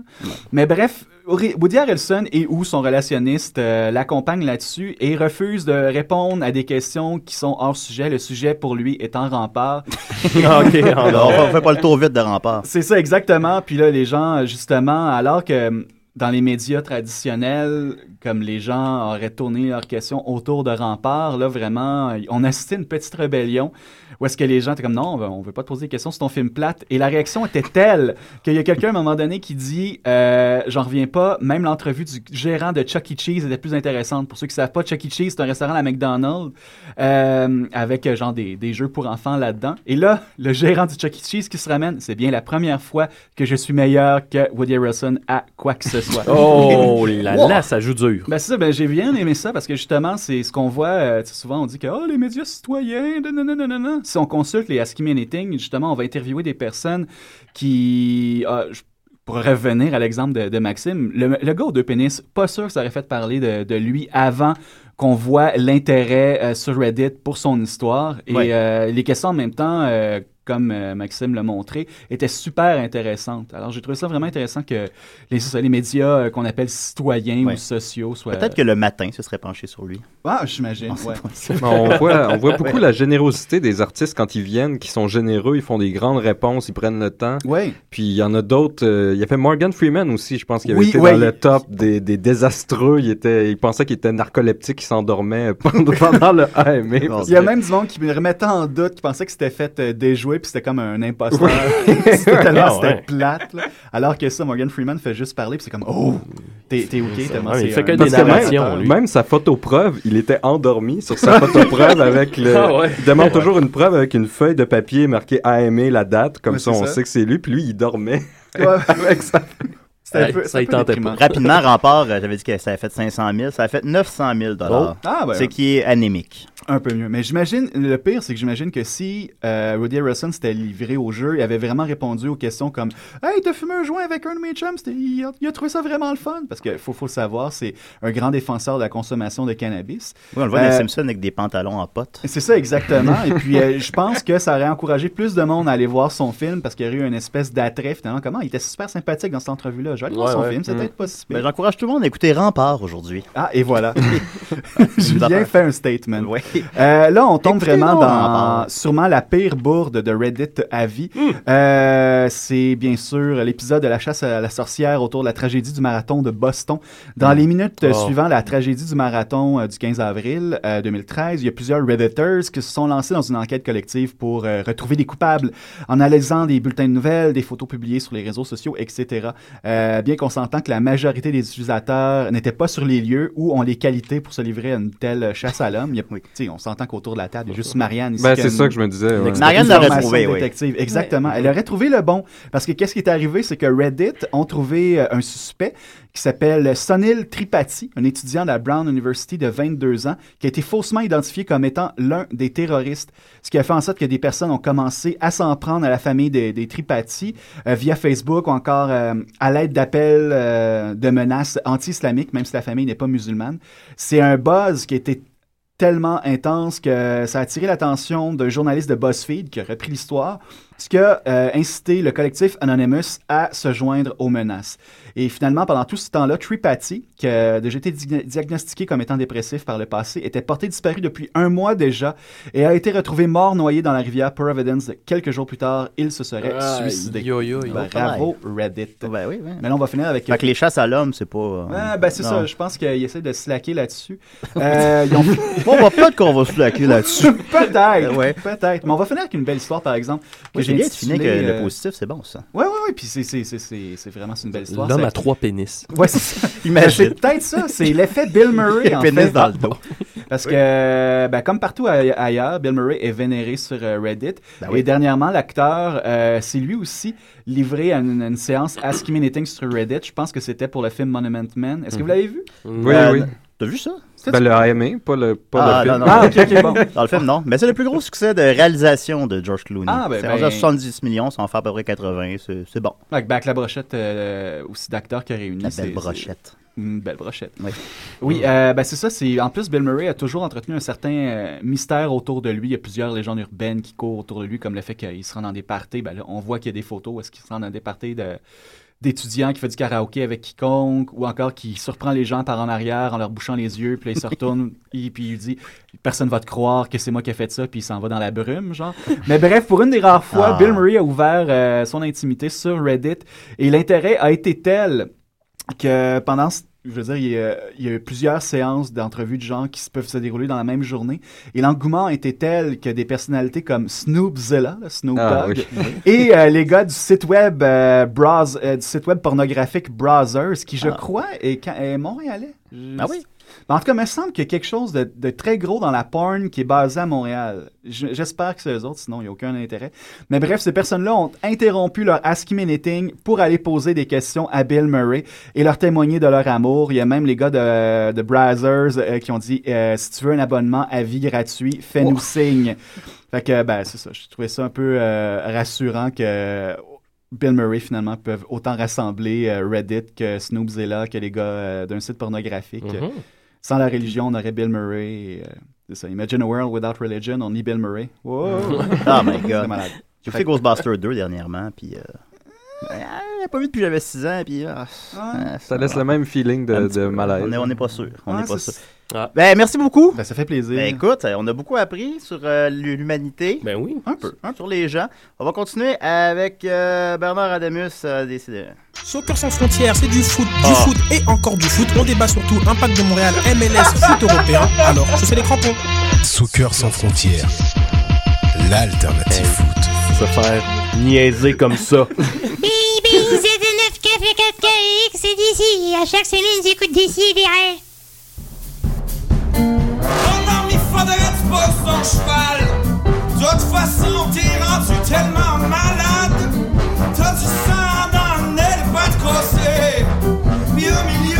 Mais bref, Woody Harrelson et ou son relationniste euh, l'accompagnent là-dessus et refuse de répondre à des questions qui sont hors sujet. Le sujet pour lui étant rempart. Ah, ok, on, on fait pas le tour vite de rempart. C'est ça exactement. Puis là, les gens, justement, alors que dans les médias traditionnels, comme les gens auraient tourné leurs questions autour de Rempart, là, vraiment, on a assisté à une petite rébellion où est-ce que les gens étaient comme non, on veut, pas te poser des questions sur ton film plate. Et la réaction était telle qu'il y a quelqu'un à un moment donné qui dit euh, J'en reviens pas, même l'entrevue du gérant de Chuck E. Cheese était plus intéressante. Pour ceux qui savent pas, Chuck E. Cheese, c'est un restaurant à McDonald's euh, avec euh, genre des, jeux pour enfants là-dedans. Et là, le gérant du Chuck E. Cheese qui se ramène, c'est bien la première fois que je suis meilleur que Woody Harrelson à quoi que ce Oh là là, ça joue dur. Ben c'est ça, ben j'ai bien aimé ça parce que justement, c'est ce qu'on voit. euh, souvent, on dit que oh, les médias citoyens, nanana. Si on consulte les Ask Me Anything, justement, on va interviewer des personnes qui. ah, pour revenir à l'exemple de, de Maxime, le, le gars aux deux pénis, pas sûr que ça aurait fait parler de, de lui avant qu'on voit l'intérêt euh, sur Reddit pour son histoire. Et Ouais. euh, les questions en même temps, euh, comme euh, Maxime l'a montré, étaient super intéressantes. Alors j'ai trouvé ça vraiment intéressant que les, les médias euh, qu'on appelle citoyens Ouais. ou sociaux soient... Peut-être que le matin, ce serait penché sur lui. Ah, j'imagine, On ouais. voit, on voit beaucoup Ouais. la générosité des artistes quand ils viennent, qui sont généreux, ils font des grandes réponses, ils prennent le temps. Ouais. Puis il y en a d'autres. euh, il y a fait Morgan Freeman aussi, je pense qu'il avait Oui, été ouais, dans le top des, des désastreux. Il, était, il pensait qu'il était narcoleptique, il s'endormait pendant, pendant le AMA. Il y a même du monde qui me remettait en doute, qui pensait que c'était fait euh, puis c'était comme un imposteur. c'était tellement Ah, ouais. plate. là. Alors que ça, Morgan Freeman fait juste parler, puis c'est comme Oh, t'es t'es OK, tellement Ouais, il fait que un des Parce que narrations, même, sa photo preuve, il était endormi sur sa photo preuve avec le. Ah ouais. Il demande toujours une preuve avec une feuille de papier marquée AMA, la date, comme Ouais, ça on ça. sait que c'est lui, puis lui il dormait avec sa. C'était un peu, ça, un peu. Rapidement, Rempart, euh, j'avais dit que ça a fait 500 000. Ça a fait 900 000 Ah, ben, Ce qui est anémique. Un peu mieux. Mais j'imagine, le pire, c'est que j'imagine que si euh, Woody Harrelson s'était livré au jeu, il avait vraiment répondu aux questions comme Hey, t'as fumé un joint avec un de mes chums, il a, il a trouvé ça vraiment le fun. Parce qu'il faut, faut le savoir, c'est un grand défenseur de la consommation de cannabis. Oui, on le voit dans Euh, Simpsons avec des pantalons en pote. C'est ça, exactement. Et puis, euh, je pense que ça aurait encouragé plus de monde à aller voir son film parce qu'il y aurait eu une espèce d'attrait, finalement. Comment il était super sympathique dans cette entrevue-là. Je vais aller voir Ouais, son ouais. film, c'est Mm. peut-être pas si pire. Ben, J'encourage tout le monde à écouter Rempart aujourd'hui. Ah, et voilà. Julien fait un statement. Ouais. Euh, là, on tombe Écoutez vraiment dans sûrement la pire bourde de Reddit à vie. Hmm. Euh, c'est bien sûr l'épisode de la chasse à la sorcière autour de la tragédie du marathon de Boston. Dans Hmm. les minutes Oh. suivant la tragédie du marathon euh, du 15 avril euh, 2013, il y a plusieurs Redditors qui se sont lancés dans une enquête collective pour retrouver des coupables en analysant des bulletins de nouvelles, des photos publiées sur les réseaux sociaux, etc. Bien qu'on s'entend que la majorité des utilisateurs n'étaient pas sur les lieux où ont les qualités pour se livrer à une telle chasse à l'homme. Il y a- On s'entend qu'autour de la table, il y a juste Marianne ici. Ben, c'est ça que je me disais. ouais. Marianne l'aurait trouvé, oui. détective. Exactement. Elle aurait trouvé le bon. Parce que qu'est-ce qui est arrivé, c'est que Reddit ont trouvé euh, un suspect qui s'appelle Sonil Tripathi, un étudiant de la Brown University de 22 ans, qui a été faussement identifié comme étant l'un des terroristes. Ce qui a fait en sorte que des personnes ont commencé à s'en prendre à la famille des, des Tripathi euh, via Facebook ou encore euh, à l'aide d'appels euh, de menaces anti-islamiques, même si la famille n'est pas musulmane. C'est un buzz qui a été tellement intense que ça a attiré l'attention d'un journaliste de BuzzFeed qui a repris l'histoire, ce qui a euh, incité le collectif Anonymous à se joindre aux menaces. Et finalement, pendant tout ce temps-là, Tripathi, qui a déjà été di- diagnostiqué comme étant dépressif par le passé, était porté disparu depuis un mois déjà et a été retrouvé mort noyé dans la rivière Providence. Quelques jours plus tard, il se serait suicidé. yo, yo, yo. Bravo, Reddit. Ben oui, oui. Mais là, on va finir avec... Fait que les chasses à l'homme, c'est pas. euh, Ah, ben c'est ça, je pense qu'ils essaient de slacker là-dessus. Euh, ils ont Bon, on va peut-être qu'on va se laquer là-dessus. Peut-être, Ouais. peut-être. Mais on va finir avec une belle histoire, par exemple, que Oui, j'ai bien défini que intitulé, le euh, positif, c'est bon, ça. Ouais, ouais, ouais. Puis c'est, c'est, c'est, c'est, c'est vraiment c'est une belle histoire. L'homme C'est- à trois pénis. Ouais, c'est ça. Imagine. C'est peut-être ça. C'est l'effet Bill Murray, en Pénis fait. dans le dos. Parce que, ben, comme partout aille- ailleurs, Bill Murray est vénéré sur euh, Reddit. Ben oui. Et dernièrement, l'acteur euh, s'est lui aussi livré à une, une séance Ask Me Anything sur Reddit. Je pense que c'était pour le film Monument Man. Est-ce que vous l'avez vu? Oui, Euh, oui. T'as vu ça? Ben, le AMA, pas le, pas Ah, le non, film. non. Ah, ok, ok, bon. Dans le film, non. Mais c'est le plus gros succès de réalisation de George Clooney. Ah, ben, c'est ben- rendu à 70 millions, ça en fait à peu près 80. C'est c'est bon. Avec, ben, avec la brochette euh, aussi d'acteurs qui a réuni. La belle c'est- brochette. Une belle brochette. Oui. Oui, euh, ben c'est ça. C'est en plus Bill Murray a toujours entretenu un certain euh, mystère autour de lui. Il y a plusieurs légendes urbaines qui courent autour de lui, comme le fait qu'il se rend dans des parties. Ben là, on voit qu'il y a des photos où est-ce qu'il se rend dans des parties de d'étudiants qui fait du karaoké avec quiconque ou encore qui surprend les gens par en arrière en leur bouchant les yeux puis là, il se retourne et puis il dit personne va te croire que c'est moi qui ai fait ça puis il s'en va dans la brume genre mais bref pour une des rares fois Ah. Bill Murray a ouvert euh, son intimité sur Reddit et l'intérêt a été tel que pendant ce- je veux dire, il y, a, il y a eu plusieurs séances d'entrevues de gens qui se peuvent se dérouler dans la même journée. Et l'engouement été tel que des personnalités comme Snoopzilla, là, Snoop Ah, Dogg, oui. et euh, les gars du site web euh, Browse- euh, du site web pornographique Browsers, qui je Ah. crois est, ca- est montréalais. Je- Ah oui? En tout cas, il me semble qu'il y a quelque chose de, de très gros dans la porn qui est basé à Montréal. Je- J'espère que c'est eux autres, sinon il n'y a aucun intérêt. Mais bref, ces personnes-là ont interrompu leur Ask Me Anything pour aller poser des questions à Bill Murray et leur témoigner de leur amour. Il y a même les gars de, de Brazzers euh, qui ont dit euh, si tu veux un abonnement à vie gratuit, fais-nous signe. Fait que, ben, c'est ça. Je trouvais ça un peu euh, rassurant que Bill Murray, finalement, peuvent autant rassembler euh, Reddit que Snoopzilla, que les gars euh, d'un site pornographique. Mhm. Sans la religion, on aurait Bill Murray. et, euh, c'est ça. Imagine a world without religion, on y Bill Murray. Wow! Oh my god. J'ai fait Ghostbusters 2 dernièrement, puis. Euh... euh, j'ai pas vu depuis que j'avais 6 ans, puis. ah, ah, Ça laisse le même feeling de, de malaise. On est, on est pas sûr. On Ah, est pas sûr. Ah. Ben, merci beaucoup. Ben, ça fait plaisir. Ben, écoute, on a beaucoup appris sur euh, l'humanité, Ben oui. un peu. peu. sur les gens. On va continuer avec euh, Bernard Adamus, euh, décidé. Soccer sans frontières, c'est du foot, du Ah. foot et encore du foot. On débat surtout Impact de Montréal, MLS, foot européen. Alors, je fais les crampons. Soccer sans frontières, l'alternative foot. Se faire niaiser comme ça. Baby, c'est 9 café 4 KX, c'est d'ici. À chaque semaine, j'écoute d'ici des rêves. Mon ami, faudrait que tu poses ton cheval. De toute façon, t'es rendu tellement malade. T'as du sang dans le nez, les pattes cassées. Puis au milieu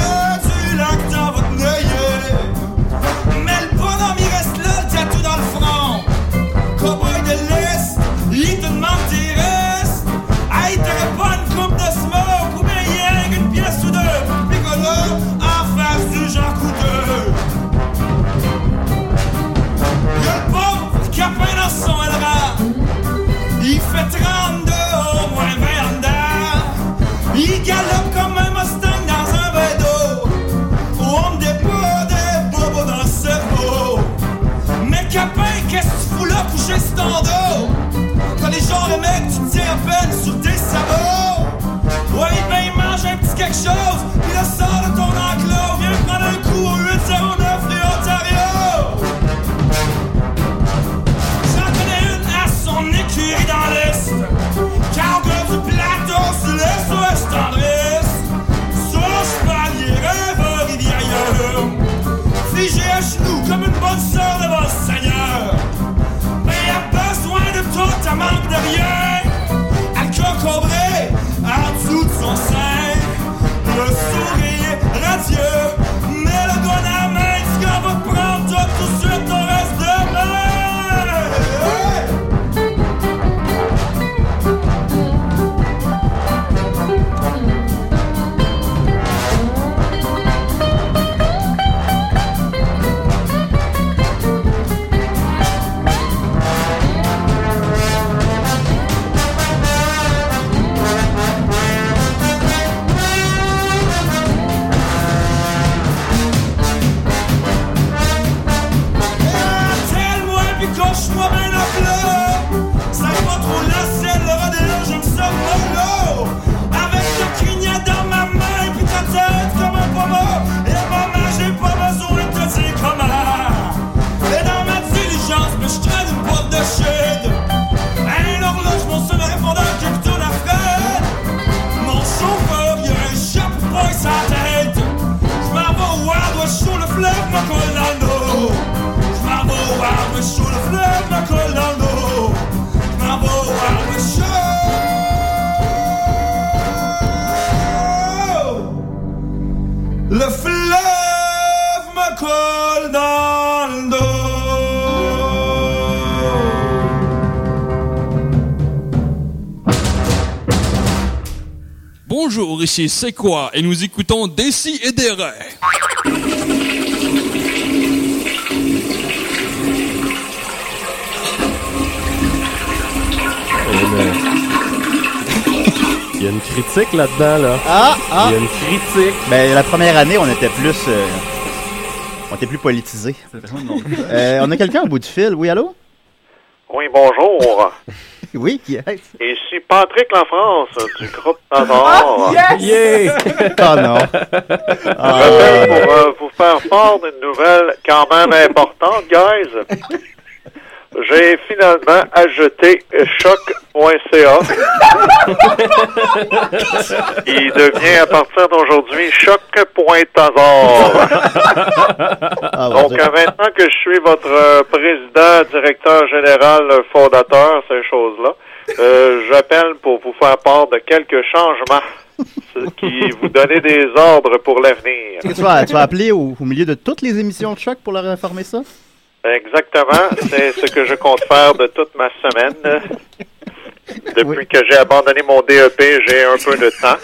Bonjour, ici C'est quoi? Et nous écoutons Dessy et Desraies. Il y a une critique là-dedans, là. Ah, ah. Il y a une critique. Ben, la première année, on était plus. euh, on était plus politisé. Euh, on a quelqu'un au bout du fil. Oui, allô? Oui, bonjour. Oui, qui est Ici Patrick Lafrance du groupe Tazar. Ah, yes! Yeah! Oh non. Je Ah. m'appelle pour euh, vous faire part d'une nouvelle quand même importante, guys. J'ai finalement ajouté choc.ca. Il devient à partir d'aujourd'hui choc.tazar. Ah, Donc euh, maintenant que je suis votre euh, président, directeur général, euh, fondateur, ces choses-là, euh, j'appelle pour vous faire part de quelques changements qui vous donner des ordres pour l'avenir. Tu vas, tu vas appeler au, au milieu de toutes les émissions de choc pour leur informer ça? Exactement, c'est ce que je compte faire de toute ma semaine. Depuis que j'ai abandonné mon DEP, j'ai un peu de temps.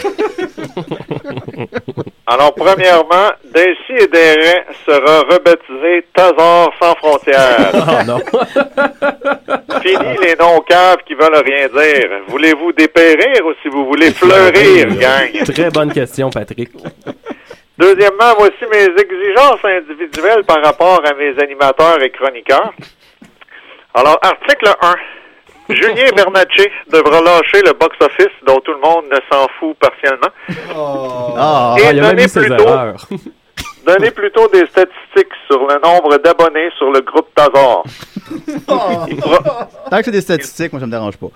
Alors, premièrement, Daisy et Desraies sera rebaptisé Tazar sans frontières. Oh non. Fini les noms caves qui veulent rien dire. Voulez-vous dépérir ou si vous voulez fleurir, gang? Très bonne question, Patrick. Deuxièmement, voici mes exigences individuelles par rapport à mes animateurs et chroniqueurs. Alors, article 1. Julien Bernatchez devra lâcher le box-office dont tout le monde ne s'en fout partiellement. Ah, Et il a même donner plutôt, erreurs. donner plutôt des statistiques sur le nombre d'abonnés sur le groupe Tazar. Il fera- Tant que c'est des statistiques, moi, ça me dérange pas.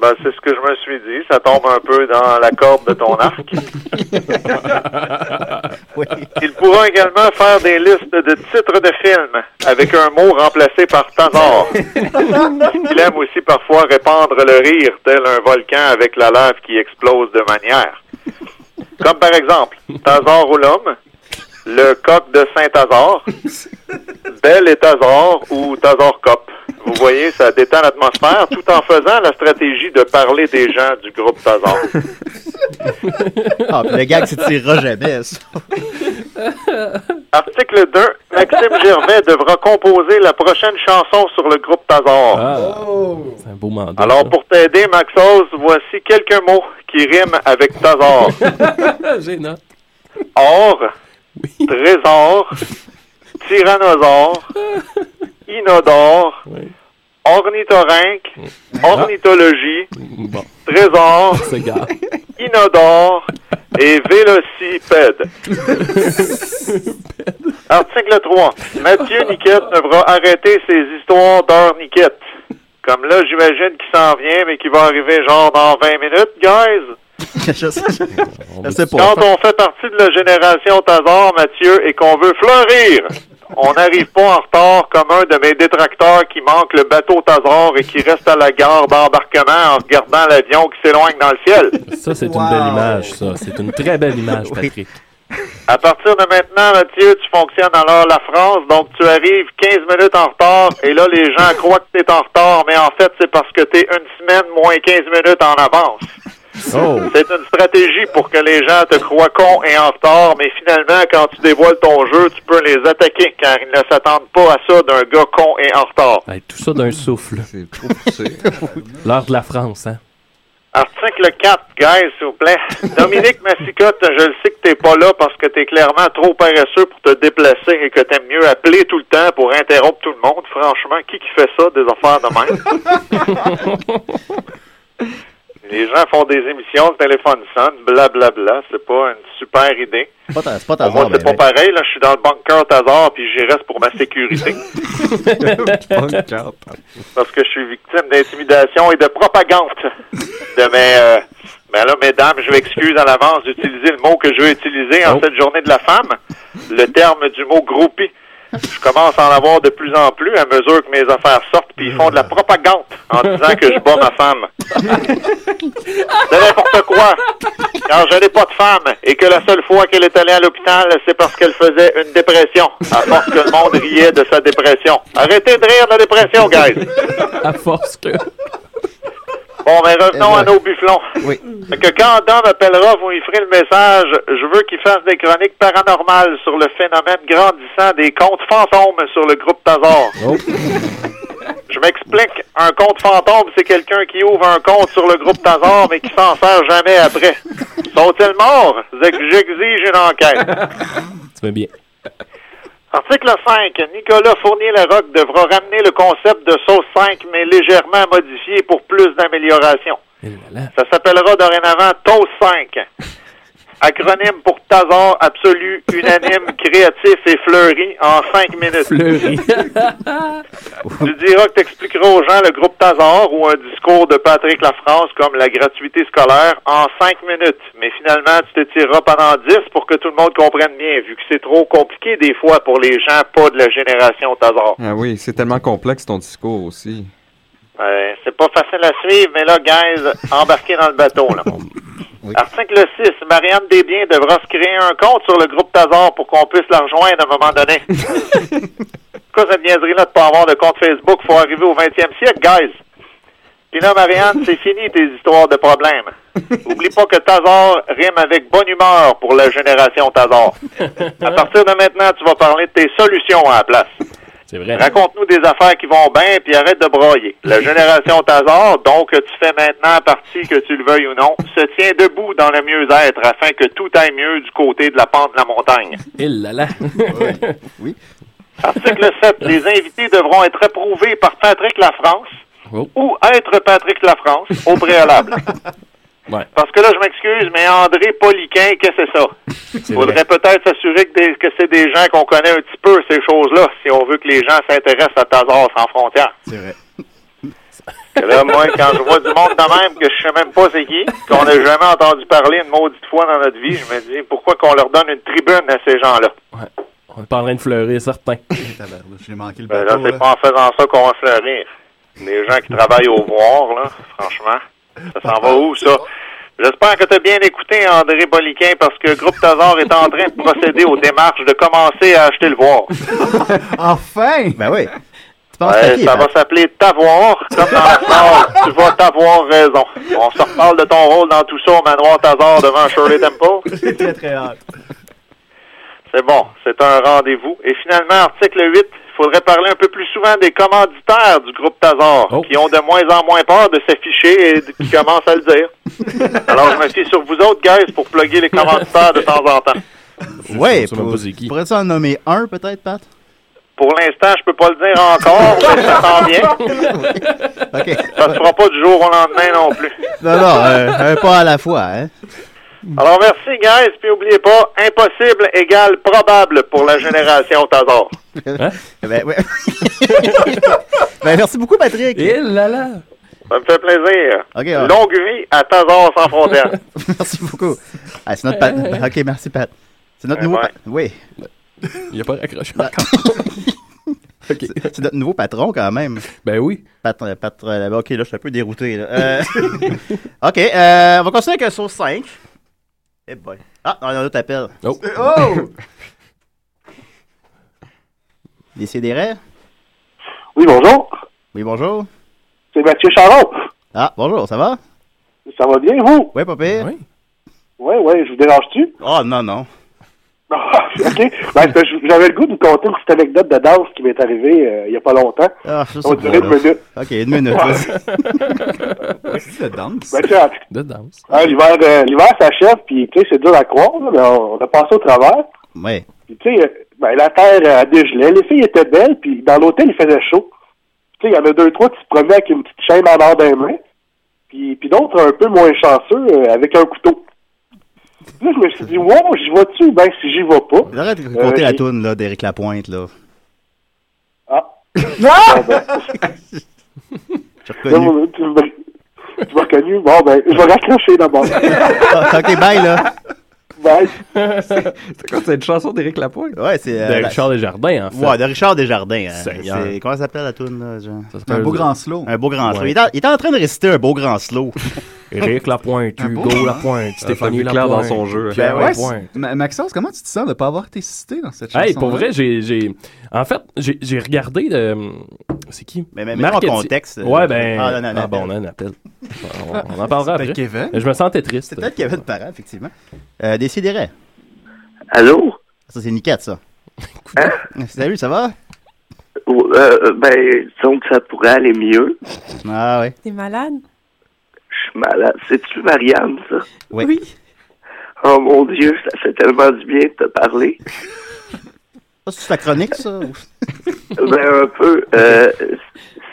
Ben, c'est ce que je me suis dit. Ça tombe un peu dans la corde de ton arc. Il pourra également faire des listes de titres de films avec un mot remplacé par Tazar. Il aime aussi parfois répandre le rire tel un volcan avec la lave qui explose de manière. Comme par exemple, Tazar ou l'homme, le coq de Saint-Tazar, Belle et Tazar ou Tazar Cop. Vous voyez, ça détend l'atmosphère tout en faisant la stratégie de parler des gens du groupe Tazar. Ah, le gag s'étirera jamais, ça. Article 2. Maxime Gervais devra composer la prochaine chanson sur le groupe Tazar. C'est un beau mandat. Alors, pour t'aider, Maxos, voici quelques mots qui riment avec Tazar. Gênant. Or, trésor, tyrannosaure, inodore, ornithorynque, ornithologie, trésor, C'est gars. inodore et vélocipède. Article 3. Mathieu Niquette devra arrêter ses histoires d'heure Niquette. Comme là, j'imagine qu'il s'en vient, mais qu'il va arriver genre dans 20 minutes, guys. je sais, je sais pas. Quand on fait partie de la génération Tazar, Mathieu, et qu'on veut fleurir, on n'arrive pas en retard comme un de mes détracteurs qui manque le bateau Tazar et qui reste à la gare d'embarquement en regardant l'avion qui s'éloigne dans le ciel. Ça, c'est une belle image, ça. C'est une très belle image, Patrick. À partir de maintenant, Mathieu, tu fonctionnes alors la France, donc tu arrives 15 minutes en retard, et là, les gens croient que tu es en retard, mais en fait, c'est parce que tu es une semaine moins 15 minutes en avance. Oh. C'est une stratégie pour que les gens te croient con et en retard, mais finalement, quand tu dévoiles ton jeu, tu peux les attaquer, car ils ne s'attendent pas à ça d'un gars con et en retard. Hey, tout ça d'un souffle. L'heure de la France, hein? Article 4, guys, s'il vous plaît. Dominique Massicotte, je le sais que t'es pas là parce que t'es clairement trop paresseux pour te déplacer et que t'aimes mieux appeler tout le temps pour interrompre tout le monde. Franchement, qui qui fait ça, des affaires de même? Les gens font des émissions, le téléphone sonne, blablabla. C'est pas une super idée. C'est pas ta- moi, c'est pas pareil. Là, je suis dans le bunker Tazar puis j'y reste pour ma sécurité. Parce que je suis victime d'intimidation et de propagande de mes... euh, ben là, mesdames, je m'excuse à l'avance d'utiliser le mot que je veux utiliser en Oh. cette journée de la femme, le terme du mot groupie. Je commence à en avoir de plus en plus à mesure que mes affaires sortent, puis ils font de la propagande en disant que je bats ma femme. C'est n'importe quoi. Quand je n'ai pas de femme et que la seule fois qu'elle est allée à l'hôpital, c'est parce qu'elle faisait une dépression, à force que le monde riait de sa dépression. Arrêtez de rire de la dépression, guys. À force que. Bon, mais revenons à nos bufflons. Oui. Que quand Dom appellera, vous y ferez le message. Je veux qu'il fasse des chroniques paranormales sur le phénomène grandissant des comptes fantômes sur le groupe Tazar. Je m'explique. Un compte fantôme, c'est quelqu'un qui ouvre un compte sur le groupe Tazar, mais qui s'en sert jamais après. Sont-ils morts? J'exige une enquête. Tu vas bien. Article 5. Nicolas Fournier-Larocque devra ramener le concept de sauce 5, mais légèrement modifié pour plus d'amélioration. Ça s'appellera dorénavant Toast 5. Acronyme pour Tazar absolu, unanime, créatif et fleuri en 5 minutes. Fleuri. Tu diras que t'expliqueras aux gens le groupe Tazar ou un discours de Patrick Lafrance comme la gratuité scolaire en 5 minutes. Mais finalement, tu te tireras pendant 10 pour que tout le monde comprenne bien, vu que c'est trop compliqué des fois pour les gens pas de la génération Tazar. Ah oui, c'est tellement complexe ton discours aussi. Ouais, c'est pas facile à suivre, mais là, guys, embarquez dans le bateau, là. Article 6. Marianne Desbiens devra se créer un compte sur le groupe Tazar pour qu'on puisse la rejoindre à un moment donné. Quoi, cette niaiserie-là de pas avoir de compte Facebook? Faut arriver au 20e siècle, guys? Puis là, Marianne, c'est fini tes histoires de problèmes. Oublie pas que Tazar rime avec bonne humeur pour la génération Tazar. À partir de maintenant, tu vas parler de tes solutions à la place. C'est vrai. Raconte-nous des affaires qui vont bien, puis arrête de broyer. La génération Tazar, donc tu fais maintenant partie, que tu le veuilles ou non, se tient debout dans le mieux-être afin que tout aille mieux du côté de la pente de la montagne. Il là là. Oui. Article 7. Les invités devront être approuvés par Patrick Lafrance Oh. ou être Patrick Lafrance au préalable. Ouais. Parce que là, je m'excuse, mais André Poliquin, qu'est-ce que c'est ça? C'est Faudrait peut-être s'assurer que, des- que c'est des gens qu'on connaît un petit peu, ces choses-là, si on veut que les gens s'intéressent à Tazar sans frontières. C'est vrai. Là, moi, quand je vois du monde de même que je sais même pas c'est qui, qu'on n'a jamais entendu parler une maudite fois dans notre vie, je me dis pourquoi qu'on leur donne une tribune à ces gens-là? On est pas en train de fleurir, certain. J'ai manqué le Ben bateau. là, c'est pas en faisant ça qu'on va fleurir. Les gens qui travaillent au voir, là, franchement, ça s'en va où, ça? J'espère que tu as bien écouté André Boliquin parce que Groupe Tazar est en train de procéder aux démarches de commencer à acheter le voir. Enfin! Ben oui. Tu penses Ouais, qui, ça va s'appeler T'avoir, comme dans tu vas t'avoir raison. On se reparle de ton rôle dans tout ça au manoir Tazar devant Shirley Temple. C'est très, très hâte. C'est bon, c'est un rendez-vous. Et finalement, article 8, il faudrait parler un peu plus souvent des commanditaires du groupe Tazar, qui ont de moins en moins peur de s'afficher et de- qui commencent à le dire. Alors, je me fie sur vous autres, guys, pour plugger les commanditaires de temps en temps. Oui, pour, pourrais-tu en nommer un, peut-être, Pat? Pour l'instant, je peux pas le dire encore, mais ça s'en vient. Ça se fera pas du jour au lendemain non plus. Non, non, euh, un pas à la fois, hein? Alors, merci, guys, puis n'oubliez pas, impossible égale probable pour la génération Tazar. Ben, ouais. ben, merci beaucoup, Patrick. Il là là. Ça me fait plaisir. OK, ouais. Longue vie à Tazar sans frontières. merci beaucoup. Ah, c'est notre Pat. ben, OK, merci, Pat. C'est notre Ouais, nouveau... ouais. pa- Oui. Il a pas raccroché Ben, encore. C'est notre nouveau patron, quand même. Ben oui. Patron, patron, euh, OK, là, je suis un peu dérouté. Là. Euh, OK, euh, on va continuer avec un sauce 5. Eh boy. Ah, on a un autre appel. Oh. Oh! Décidérez. Oui, bonjour. Oui, bonjour. C'est Mathieu Charon. Ah, bonjour, ça va? Ça va bien, vous? Oui, papa. Oui. Oui, oui, je vous dérange-tu? Oh, non, non. Ah, OK. Ben, J'avais le goût de vous conter une petite anecdote de danse qui m'est arrivée euh, il n'y a pas longtemps. Ah, durer bon, une minute. OK, une minute. De danse. Ben, tu sais, De danse. hein, l'hiver, euh, s'achève, puis tu sais, c'est dur à croire, là, mais on, on a passé au travers. Oui. Puis tu sais, euh, ben, la terre euh, a dégelé, les filles étaient belles, puis dans l'hôtel, il faisait chaud. Tu sais, il y en a deux, trois qui se promenaient avec une petite chaîne en or des mains, puis, puis d'autres un peu moins chanceux euh, avec un couteau. Là, je me suis dit, wow, j'y vais-tu? Ben, si j'y vais pas. Arrête de Euh, compter la j'ai- toune là, d'Éric Lapointe. Là. Ah. Ah! ben, J'ai là, reconnu. tu m'as reconnu? Bon, ben, je vais raccrocher d'abord. Ah, OK, bye, là. Bye. C'est quoi, c'est une chanson d'Éric Lapointe? Ouais, c'est. euh, De la- Richard Desjardins, en fait. Ouais, de Richard Desjardins. hein. Comment ça s'appelle la tune là, genre? Un beau grand slow. Un beau grand slow. Ouais. Il, est en, il est en train de réciter un beau grand slow. Éric Lapointe, beau Hugo. Lapointe, Stéphanie Lapointe. dans son jeu. Ben ouais, Ma- Maxence, comment tu te sens de ne pas avoir été cité dans cette chanson Hey, pour vrai, j'ai, j'ai... En fait, j'ai, regardé de... C'est qui? Mais, mais, mais Marc en contexte. euh, Ouais, ben... Ah, non, non, non, ah, bon, on a un appel. On, on en parlera C'était après. Kevin? Je me sentais triste. C'est peut-être de parents, effectivement. Euh, Décidérez. Allô? Ça, c'est Niquette, ça. Hein? Salut, ça va? Euh, ben, disons que ça pourrait aller mieux. Ah, ouais. T'es malade? Suis malade. C'est-tu Marianne, ça? Oui. Oh mon Dieu, ça fait tellement du bien de te parler. C'est ta chronique, ça? ben, un peu. Euh,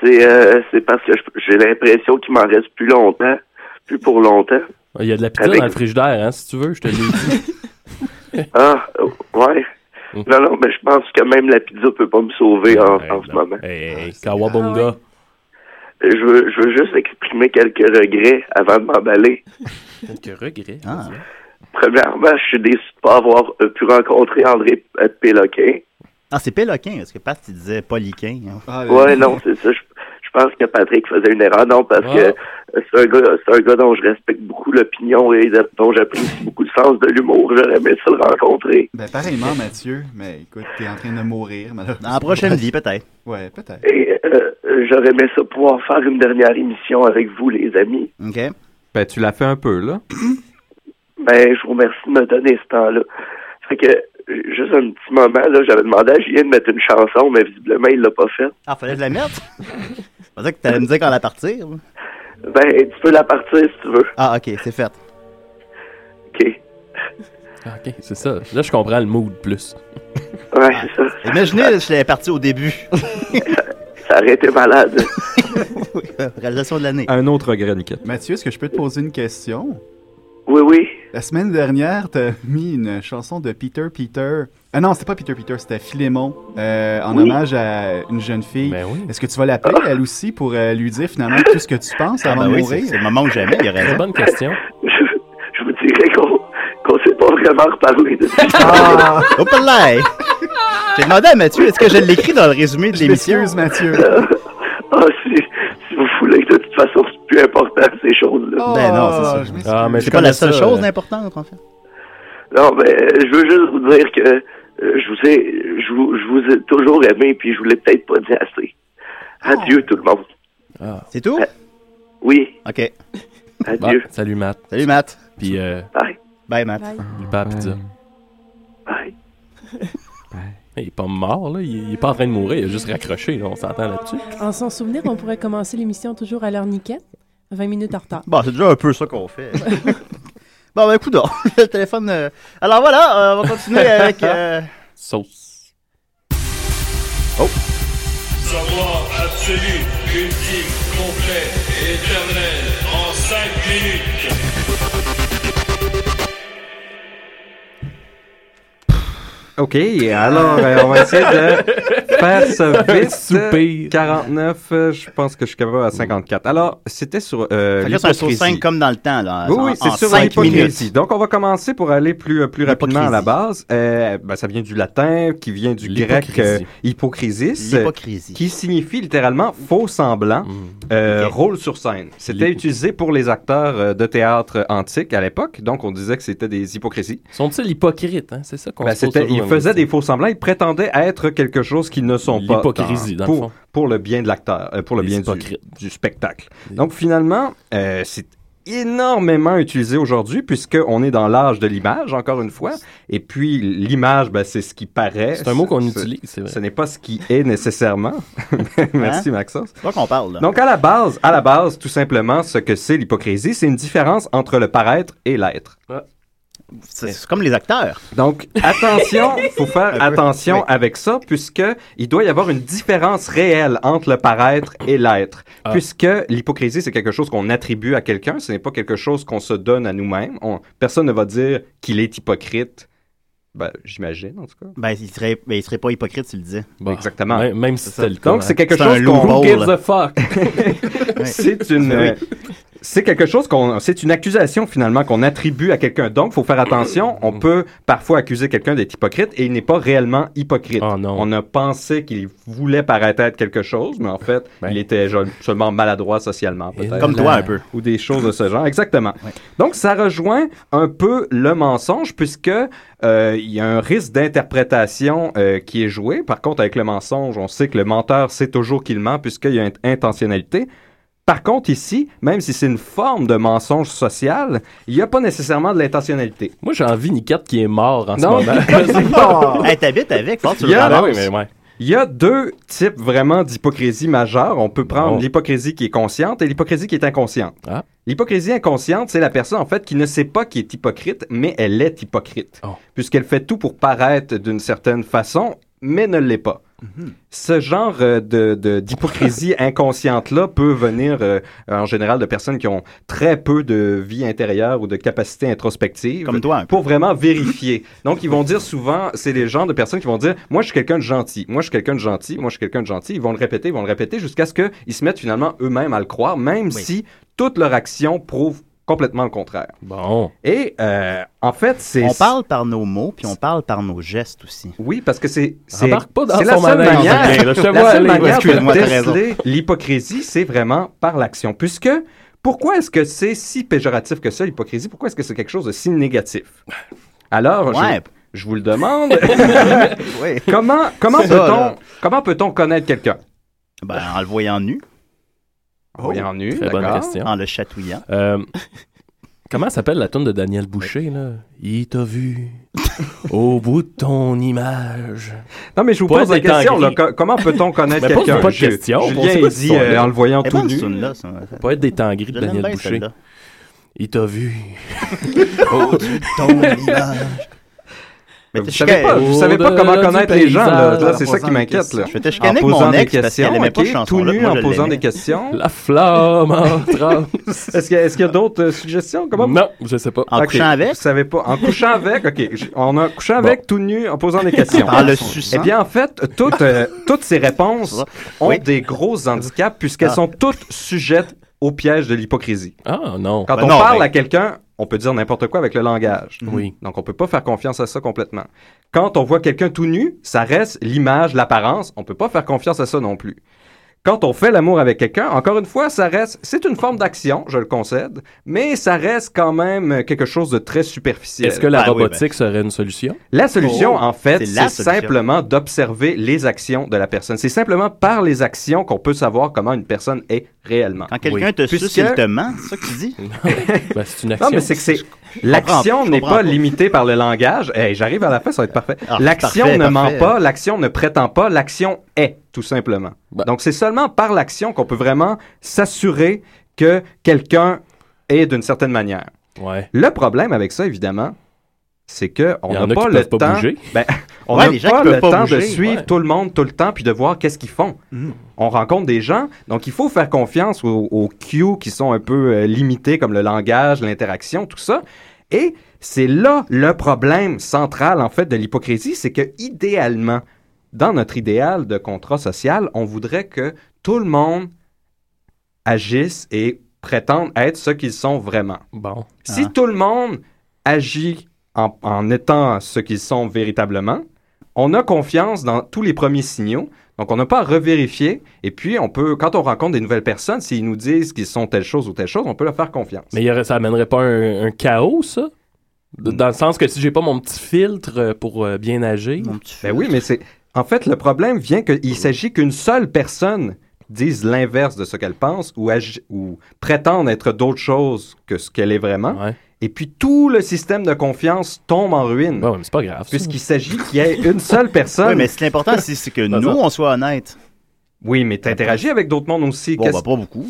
c'est euh, c'est parce que j'ai l'impression qu'il m'en reste plus longtemps. Plus pour longtemps. Il y a de la pizza Avec- dans le frigidaire, hein, si tu veux, je te l'ai dit. Ah, ouais. Non, non, mais je pense que même la pizza peut pas me sauver en, en ce moment. Hey, Kawabunga. Je veux, je veux juste exprimer quelques regrets avant de m'emballer. Quelques regrets. Ah. Premièrement, je suis déçu de pas avoir pu rencontrer André Péloquin. Ah, c'est Péloquin, parce que Pat, il disait Poliquin. hein. Ah, Ouais, non, c'est ça. Je, je pense que Patrick faisait une erreur. Non, parce Ah. que c'est un gars, c'est un gars dont je respecte beaucoup l'opinion et dont j'apprécie beaucoup le sens de l'humour. J'aurais aimé ça le rencontrer. Ben, pareillement, Mathieu. Mais écoute, t'es en train de mourir, malheureusement. Dans la prochaine vie, peut-être. Ouais, peut-être. Et euh, j'aurais aimé ça pouvoir faire une dernière émission avec vous, les amis. OK. Ben, tu l'as fait un peu, là. Ben, je vous remercie de me donner ce temps-là. Fait que, juste un petit moment, là, j'avais demandé à Julien de mettre une chanson, mais visiblement, il l'a pas fait. Ah, fallait que je la mette? Je pensais que t'allais me dire quand la partir. Ben, tu peux la partir si tu veux. Ah, ok, c'est fait. OK. Ah, ok, c'est ça. Là, je comprends le mood plus. Ouais, c'est ça. Imaginez, je l'avais parti au début. Ça aurait été malade. Oui, euh, Réalisation de l'année. Un autre regret. Mathieu, est-ce que je peux te poser une question? Oui, oui. La semaine dernière, t'as mis une chanson de Peter Peter. Ah non, c'était pas Peter Peter, c'était Philémon, euh, en Oui. hommage à une jeune fille. Ben oui. Est-ce que tu vas l'appeler, elle aussi, pour euh, lui dire finalement tout ce que tu penses Ah, avant ben de oui, mourir? c'est c'est le moment où jamais, il y a Très raison. bonne question. Je, je vous dirais qu'on qu'on s'est pas vraiment reparlé de Ah! Hop là! J'ai demandé à Mathieu, est-ce que je l'écris dans le résumé de l'émission? Mathieu. Ah, si, si vous voulez, de toute façon, c'est plus important, ces choses-là. Ben non, c'est Oh, ça. Ah, C'est pas la seule ça, chose euh, importante, en fait. Non, mais je veux juste vous dire que euh, je vous ai, je vous, je vous ai toujours aimé, puis je vous l'ai peut-être pas dit assez. Adieu, tout le monde. Ah. C'est tout? Oui, Ok. Bon, adieu. salut, Matt. Salut, Matt. Puis, euh, Bye. Bye, Matt. Bye. à pizza. Bye. Il est pas mort, là. Il, est pas en train de mourir. Il a juste raccroché, là. On s'entend là-dessus. En son souvenir, on pourrait commencer l'émission toujours à l'heure niquette, 20 minutes en retard. Bon, c'est déjà un peu ça qu'on fait. bon, ben, écoute, le téléphone. euh, Alors voilà, euh, on va continuer avec. euh, Sauce. Savoir absolu, ultime, complet, éternel, en 5 minutes. OK, alors euh, on va essayer de faire ça vite. Soupir. 49, euh, je pense que je suis capable à 54. Alors, c'était sur euh, Fait que là, c'est un l'hypocrisie. 5 comme dans le temps, là. Oui, en- oui, c'est sur cinq l'hypocrisie. minutes. Donc, on va commencer pour aller plus, euh, plus rapidement à la base. Euh, ben, ça vient du latin, qui vient du grec euh, hypocrisis, euh, L'hypocrisie. qui signifie littéralement faux semblant, euh, Ok. rôle sur scène. C'était utilisé pour les acteurs euh, de théâtre antique à l'époque. Donc, on disait que c'était des hypocrisies. Sont-ils hypocrites, hein? C'est ça qu'on Ben, se pose c'était, ils faisaient des faux semblants. Ils prétendaient être quelque chose qu'ils ne sont pas. L'hypocrisie, dans le pour, fond. pour le bien de l'acteur, euh, pour le Les bien du, spectacle. Donc finalement, euh, c'est énormément utilisé aujourd'hui puisqu'on est dans l'âge de l'image, encore une fois. Et puis l'image, ben, c'est ce qui paraît. C'est un mot qu'on utilise, c'est vrai. Ce n'est pas ce qui est nécessairement. Merci Hein? Maxence. C'est qu'on parle, là. Donc à la base, à la base, tout simplement, ce que c'est l'hypocrisie, c'est une différence entre le paraître et l'être. C'est c'est comme les acteurs. Donc, attention, faut faire attention oui. avec ça, puisque il doit y avoir une différence réelle entre le paraître et l'être. Ah. Puisque l'hypocrisie, c'est quelque chose qu'on attribue à quelqu'un, ce n'est pas quelque chose qu'on se donne à nous-mêmes. On- personne ne va dire qu'il est hypocrite. Ben, j'imagine, en tout cas. Ben, il serait, ben, il serait pas hypocrite s'il le disait. Bon, Exactement. Même, même si c'était le cas. Donc, c'est quelque chose qu'on... Who gives a fuck? C'est une... Oui. c'est quelque chose qu'on, c'est une accusation finalement qu'on attribue à quelqu'un. Donc, faut faire attention. On peut parfois accuser quelqu'un d'être hypocrite et il n'est pas réellement hypocrite. On a pensé qu'il voulait paraître être quelque chose, mais en fait, il était seulement maladroit socialement, peut-être. Comme toi, un peu. Ou des choses de ce genre. Exactement. Donc, ça rejoint un peu le mensonge puisque euh, il y a un risque d'interprétation euh, qui est joué. Par contre, avec le mensonge, on sait que le menteur sait toujours qu'il ment puisqu'il y a une intentionnalité. Par contre, ici, même si c'est une forme de mensonge social, il n'y a pas nécessairement de l'intentionnalité. Moi, j'ai envie Niquette qui est mort en Non, ce moment. Hey, t'habites avec, faut que tu Il le oui, mais ouais. Il y a deux types vraiment d'hypocrisie majeure. On peut prendre l'hypocrisie qui est consciente et l'hypocrisie qui est inconsciente. Ah. L'hypocrisie inconsciente, c'est la personne en fait qui ne sait pas qu'il est hypocrite, mais elle est hypocrite. Oh. Puisqu'elle fait tout pour paraître d'une certaine façon, mais ne l'est pas. Ce genre euh, de, d'hypocrisie inconsciente-là peut venir euh, en général de personnes qui ont très peu de vie intérieure ou de capacité introspective. Comme toi. Pour vraiment vérifier. Donc, ils vont dire souvent, c'est les gens de personnes qui vont dire, moi, je suis quelqu'un de gentil, moi, je suis quelqu'un de gentil, moi, je suis quelqu'un de gentil. Ils vont le répéter, ils vont le répéter jusqu'à ce qu'ils se mettent finalement eux-mêmes à le croire, même si toute leur action prouve complètement le contraire. Bon. Et euh, en fait, c'est... On parle par nos mots, puis on parle par nos gestes aussi. Oui, parce que c'est c'est Embarque pas dans c'est la son seule manière, la vois seule manière de l'hypocrisie, c'est vraiment par l'action. Puisque pourquoi est-ce que c'est si péjoratif que ça l'hypocrisie? Pourquoi est-ce que c'est quelque chose de si négatif? Alors, je- Ouais. je, vous le demande. Oui. comment comment Ça, peut-on là. comment peut-on connaître quelqu'un? Ben, en le voyant nu, En voyant nu, Très bonne question. en le chatouillant. Euh, comment s'appelle la tune de Daniel Boucher, là? Il t'a vu au bout de ton image. Non, mais je vous Poète pose la des question. là, co- comment peut-on connaître Mais quelqu'un? pas de Je- questions, on Julien, dit euh, en le voyant tout nu. être des temps gris de Daniel Boucher. Il t'a vu. Ton image. Mais Vous savez pas, vous savez pas comment connaître les gens, là. c'est ça qui m'inquiète, là. Je chicané avec posant mon des ex parce questions, qu'elle aimait pas tout nu en posant des questions. La flamme en transe. Est-ce qu'il y a, d'autres euh, suggestions? Comment Non, je sais pas. En couchant avec? Vous savez pas. En couchant avec, OK. On a couché avec, tout nu, en posant des questions. En le suçant? Eh bien, en fait, toutes, euh, toutes ces réponses ont Oui. des gros handicaps puisqu'elles Ah. sont toutes sujettes au piège de l'hypocrisie. Ah, non. Quand Ben on non, parle à quelqu'un, on peut dire n'importe quoi avec le langage. Oui. Donc, on peut pas faire confiance à ça complètement. Quand on voit quelqu'un tout nu, ça reste l'image, l'apparence. On peut pas faire confiance à ça non plus. Quand on fait l'amour avec quelqu'un, encore une fois, ça reste, c'est une forme d'action, je le concède, mais ça reste quand même quelque chose de très superficiel. Est-ce que la Ben oui, robotique serait une solution? La solution, Oh, en fait, c'est simplement d'observer les actions de la personne. C'est simplement par les actions qu'on peut savoir comment une personne est réellement. Quand quelqu'un Oui. te suce, Puisque- il te ment, c'est ça que tu dis? Ben, c'est une action. Non, mais c'est que c'est. L'action n'est pas pas. limitée par le langage. Hey, j'arrive à la fin, ça va être parfait. Ah, l'action parfait, ne ment parfait. pas, l'action ne prétend pas, l'action est, tout simplement. Ben. Donc, c'est seulement par l'action qu'on peut vraiment s'assurer que quelqu'un est d'une certaine manière. Ouais. Le problème avec ça, évidemment, c'est que on n'a pas le pas temps. Ben, on n'a pas le pas temps de suivre ouais. tout le monde tout le temps puis de voir qu'est-ce qu'ils font. Mhm. On rencontre des gens, donc il faut faire confiance aux, aux cues qui sont un peu euh, limités comme le langage, l'interaction, tout ça. Et c'est là le problème central en fait de l'hypocrisie, c'est que idéalement, dans notre idéal de contrat social, on voudrait que tout le monde agisse et prétende être ce qu'ils sont vraiment. Bon. Si Ah. tout le monde agit en, en étant ce qu'ils sont véritablement, on a confiance dans tous les premiers signaux. Donc, on n'a pas à revérifier. Et puis, on peut, quand on rencontre des nouvelles personnes, s'ils nous disent qu'ils sont telle chose ou telle chose, on peut leur faire confiance. Mais il y aurait- ça amènerait pas un, un chaos, ça? De- Dans le sens que si j'ai pas mon petit filtre pour euh, bien agir. Mon petit Ben oui, mais c'est. En fait, le problème vient qu'il s'agit qu'une seule personne dise l'inverse de ce qu'elle pense ou, ou prétende être d'autre chose que ce qu'elle est vraiment. Ouais. Et puis tout le système de confiance tombe en ruine. Ouais, mais c'est pas grave. Puisqu'il s'agit qu'il y ait une seule personne. Oui, mais ce qui est important, c'est que nous, on soit honnêtes. Oui, mais t'interagis avec d'autres mondes aussi. Bon, bah, pas beaucoup.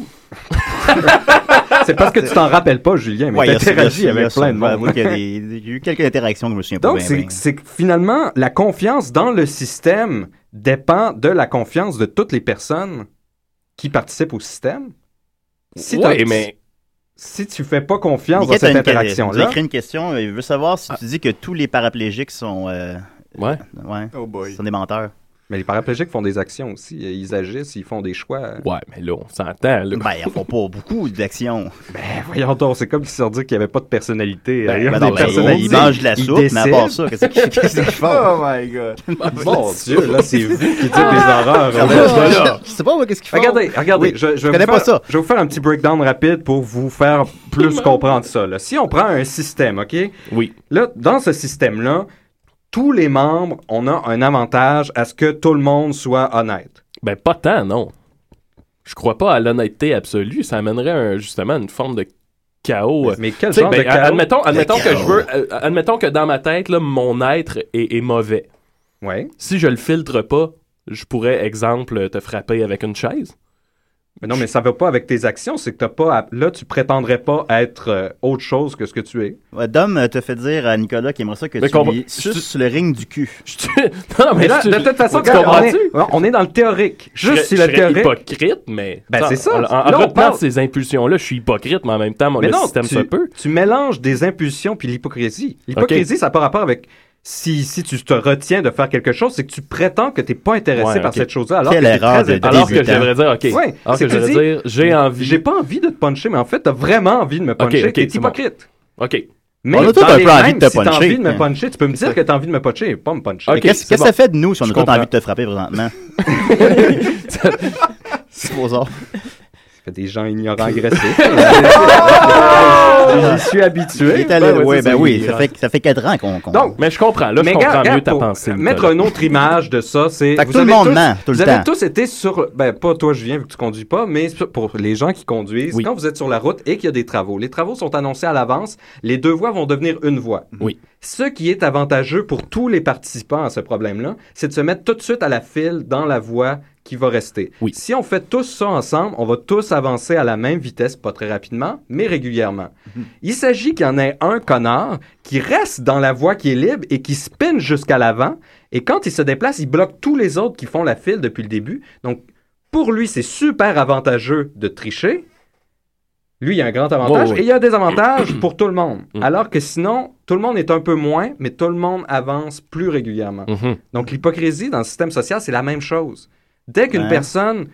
C'est parce que tu t'en rappelles pas, Julien, mais Ouais, t'interagis avec plein de vais monde. avouer qu'il y a des- Il y a eu quelques interactions que je me souviens pas Donc, bien, bien. c'est que finalement, la confiance dans le système dépend de la confiance de toutes les personnes qui participent au système. Si Ouais, mais si tu fais pas confiance dans Mickey, cette interaction-là, écrit une question. Il veut savoir si tu dis que tous les paraplégiques sont. euh, Ouais. ouais, Oh boy. sont des menteurs. Mais les paraplégiques font des actions aussi. Ils agissent, ils font des choix. Ouais, mais là, on s'entend. Là. Ben, ils font pas beaucoup d'actions. Ben, voyons donc, c'est comme si on dit qu'il n'y avait pas de personnalité. Ben, a ben des non, ben, personnalités. ils mangent de la soupe, mais à part ça, qu'est-ce qu'ils font? Oh my god. Mon Dieu, là, c'est vous qui dites des horreurs. Ah. Je sais pas, moi, qu'est-ce qu'ils font. Regardez, regardez, Oui, je, je, connais vous pas faire- ça. Je vais vous faire un petit breakdown rapide pour vous faire plus comprendre ça. là. Si on prend un système, OK? Oui. Là, dans ce système-là, tous les membres, on a un avantage à ce que tout le monde soit honnête. Ben, pas tant, non. Je crois pas à l'honnêteté absolue. Ça amènerait un- justement une forme de chaos. Mais quel Tu sais, genre de ben, chaos? Admettons, que je veux. euh, admettons que dans ma tête, là, mon être est, est mauvais. Ouais. Si je le filtre pas, je pourrais, exemple, te frapper avec une chaise. Mais non, mais ça va pas avec tes actions. C'est que t'as pas. à- Là, tu prétendrais pas être euh, autre chose que ce que tu es. Ouais, Dom euh, te fait dire à Nicolas qu'il aimerait ça que Mais tu lui suces le ring du cul. non, mais là, de toute façon, tu regarde, on, est, on est dans le théorique. Je Juste si je le théorique. hypocrite, mais. Ben, c'est ça. En, en Là, on retenant parle- ces impulsions-là, je suis hypocrite, mais en même temps, mon Mais le non, système tu, se peut. tu mélanges des impulsions puis l'hypocrisie. L'hypocrisie, ça n'a pas rapport avec si, si tu te retiens de faire quelque chose, c'est que tu prétends que tu n'es pas intéressé Ouais, par cette chose-là. Alors Quelle que t'es erreur très de. Alors que je devrais dire, OK. Ouais, Alors que tu devrais dis, dire, j'ai envie. J'ai pas envie de te puncher, mais en fait, t'as vraiment envie de me puncher. ok, T'es c'est bon. hypocrite. OK. Mais On a tous dans un les peu envie mêmes, de te si t'as envie de me puncher, tu peux me dire que t'as envie de me puncher et pas me puncher. Mais Qu'est-ce que ça fait de nous si on a envie de te frapper présentement? Supposons. Fait des gens ignorants agressifs. J'y suis habitué. Ben ouais, ouais, c'est ben oui, ça fait, ça fait 4 ans qu'on. qu'on- Donc, mais je comprends. Là, je Mais comprends regarde, mieux ta pensée. Mettre une autre image de ça, c'est. Fait que vous tout le avez monde tous- ment, tout le vous avez temps. tous été sur. Ben, pas toi, Julien, vu que tu conduis pas, mais pour les gens qui conduisent, Oui. quand vous êtes sur la route et qu'il y a des travaux, les travaux sont annoncés à l'avance, les deux voies vont devenir une voie. Oui. Ce qui est avantageux pour tous les participants à ce problème-là, c'est de se mettre tout de suite à la file dans la voie qui va rester. Oui. Si on fait tous ça ensemble, on va tous avancer à la même vitesse, pas très rapidement, mais régulièrement. Il s'agit qu'il y en ait un connard qui reste dans la voie qui est libre et qui spinne jusqu'à l'avant. Et quand il se déplace, il bloque tous les autres qui font la file depuis le début. Donc, pour lui, c'est super avantageux de tricher. Lui, il y a un grand avantage Oh, oui. et il y a des avantages pour tout le monde. Mm. Alors que sinon, tout le monde est un peu moins, mais tout le monde avance plus régulièrement. Mhm. Donc, l'hypocrisie dans le système social, c'est la même chose. Dès qu'une Ouais. personne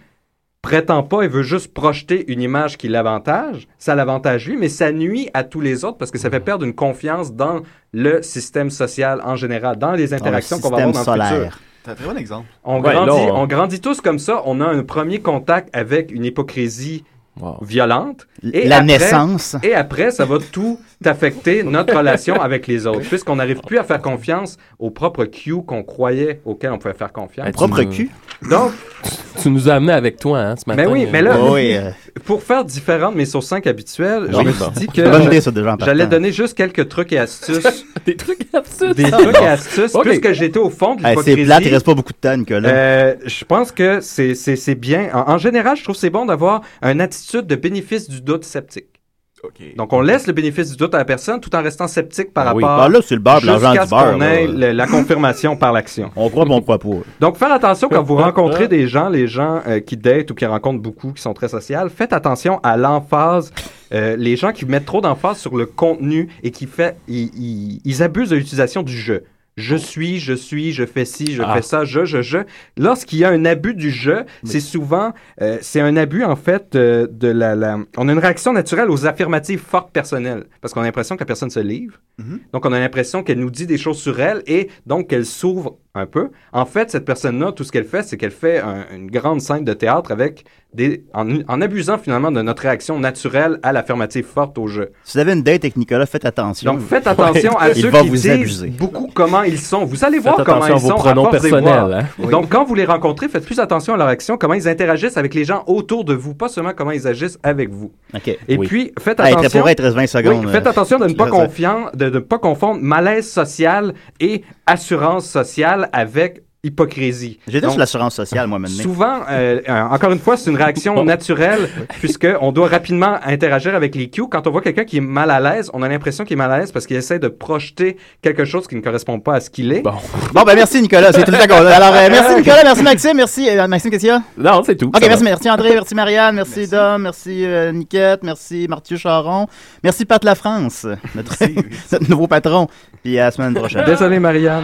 prétend pas et veut juste projeter une image qui l'avantage, ça l'avantage lui, mais ça nuit à tous les autres parce que ça fait perdre une confiance dans le système social en général, dans les interactions qu'on va avoir dans système le futur. solaire. C'est un très bon exemple. On, Ouais, grandit, là, on- on grandit tous comme ça. On a un premier contact avec une hypocrisie Wow. violente. Et La après- naissance. Et après, ça va tout affecter notre relation avec les autres, puisqu'on n'arrive plus à faire confiance au propre Q qu'on croyait auquel on pouvait faire confiance. Ben, Propre me- cul. Donc, Tu nous as amené avec toi, hein, ce matin. mais oui, mais là, Oh, oui, euh, pour faire différent de mes sources 5 habituelles, je Oui, me bon. suis dit C'est une bonne idée, que ça, déjà, en j'allais donner juste quelques trucs et astuces. Des trucs absurdes. des trucs et astuces, puisque j'étais au fond de hey, l'hypocrisie. c'est plate, il reste pas beaucoup de temps, Nicolas. Euh, je pense que c'est- c'est c'est bien. En, en général, je trouve que c'est bon d'avoir une attitude de bénéfice du doute sceptique. OK. Donc, on laisse le bénéfice du doute à la personne tout en restant sceptique par Ah oui. rapport Ben là, c'est le beurre, l'argent du beurre. qu'on ait le- la confirmation par l'action. On croit, mais on croit pas. Donc, faire attention quand vous rencontrez des gens, les gens euh, qui datent ou qui rencontrent beaucoup, qui sont très sociales, faites attention à l'emphase. Euh, les gens qui mettent trop d'emphase sur le contenu et qui fait, ils, ils- ils abusent de l'utilisation du je. Je suis, je suis, je fais ci, je Ah. fais ça, je, je, je. Lorsqu'il y a un abus du je, c'est souvent, euh, c'est un abus en fait euh, de la, la- On a une réaction naturelle aux affirmatives fortes personnelles parce qu'on a l'impression que la personne se livre. Mhm. Donc, on a l'impression qu'elle nous dit des choses sur elle et donc qu'elle s'ouvre un peu. En fait, cette personne-là, tout ce qu'elle fait, c'est qu'elle fait un- une grande scène de théâtre avec des, en, en abusant finalement de notre réaction naturelle à l'affirmative forte au jeu. Si vous avez une date avec Nicolas, faites attention. Donc, faites attention à Il ceux va qui vous disent abuser. beaucoup comment ils sont. Vous allez voir Faites comment ils attention à vos sont pronoms de personnels, hein. Donc, quand vous les rencontrez, faites plus attention à leur action, comment ils interagissent avec les gens autour de vous, pas seulement comment ils agissent avec vous. OK. Et Oui. puis, faites Hey, attention. très pour être 20 secondes. Oui, faites euh, attention de ne pas, confiant, de ne pas confondre malaise social et assurance sociale avec hypocrisie. J'étais sur l'assurance sociale, moi, maintenant. Souvent, euh, euh, encore une fois, c'est une réaction naturelle puisqu'on doit rapidement interagir avec les cues. Quand on voit quelqu'un qui est mal à l'aise, on a l'impression qu'il est mal à l'aise parce qu'il essaie de projeter quelque chose qui ne correspond pas à ce qu'il est. Bon. Bon, ben merci, Nicolas. C'est tout le temps qu'on a. Alors, euh, merci, Nicolas. Merci, Maxime. Merci, euh, Maxime, qu'est-ce qu'il y a? Non, c'est tout. OK, merci, André, merci Marianne, merci, Dom, merci euh, Niquette, merci Mathieu Charon, merci Pat La France, notre, notre nouveau patron. Puis à la semaine prochaine. Désolé, Marianne.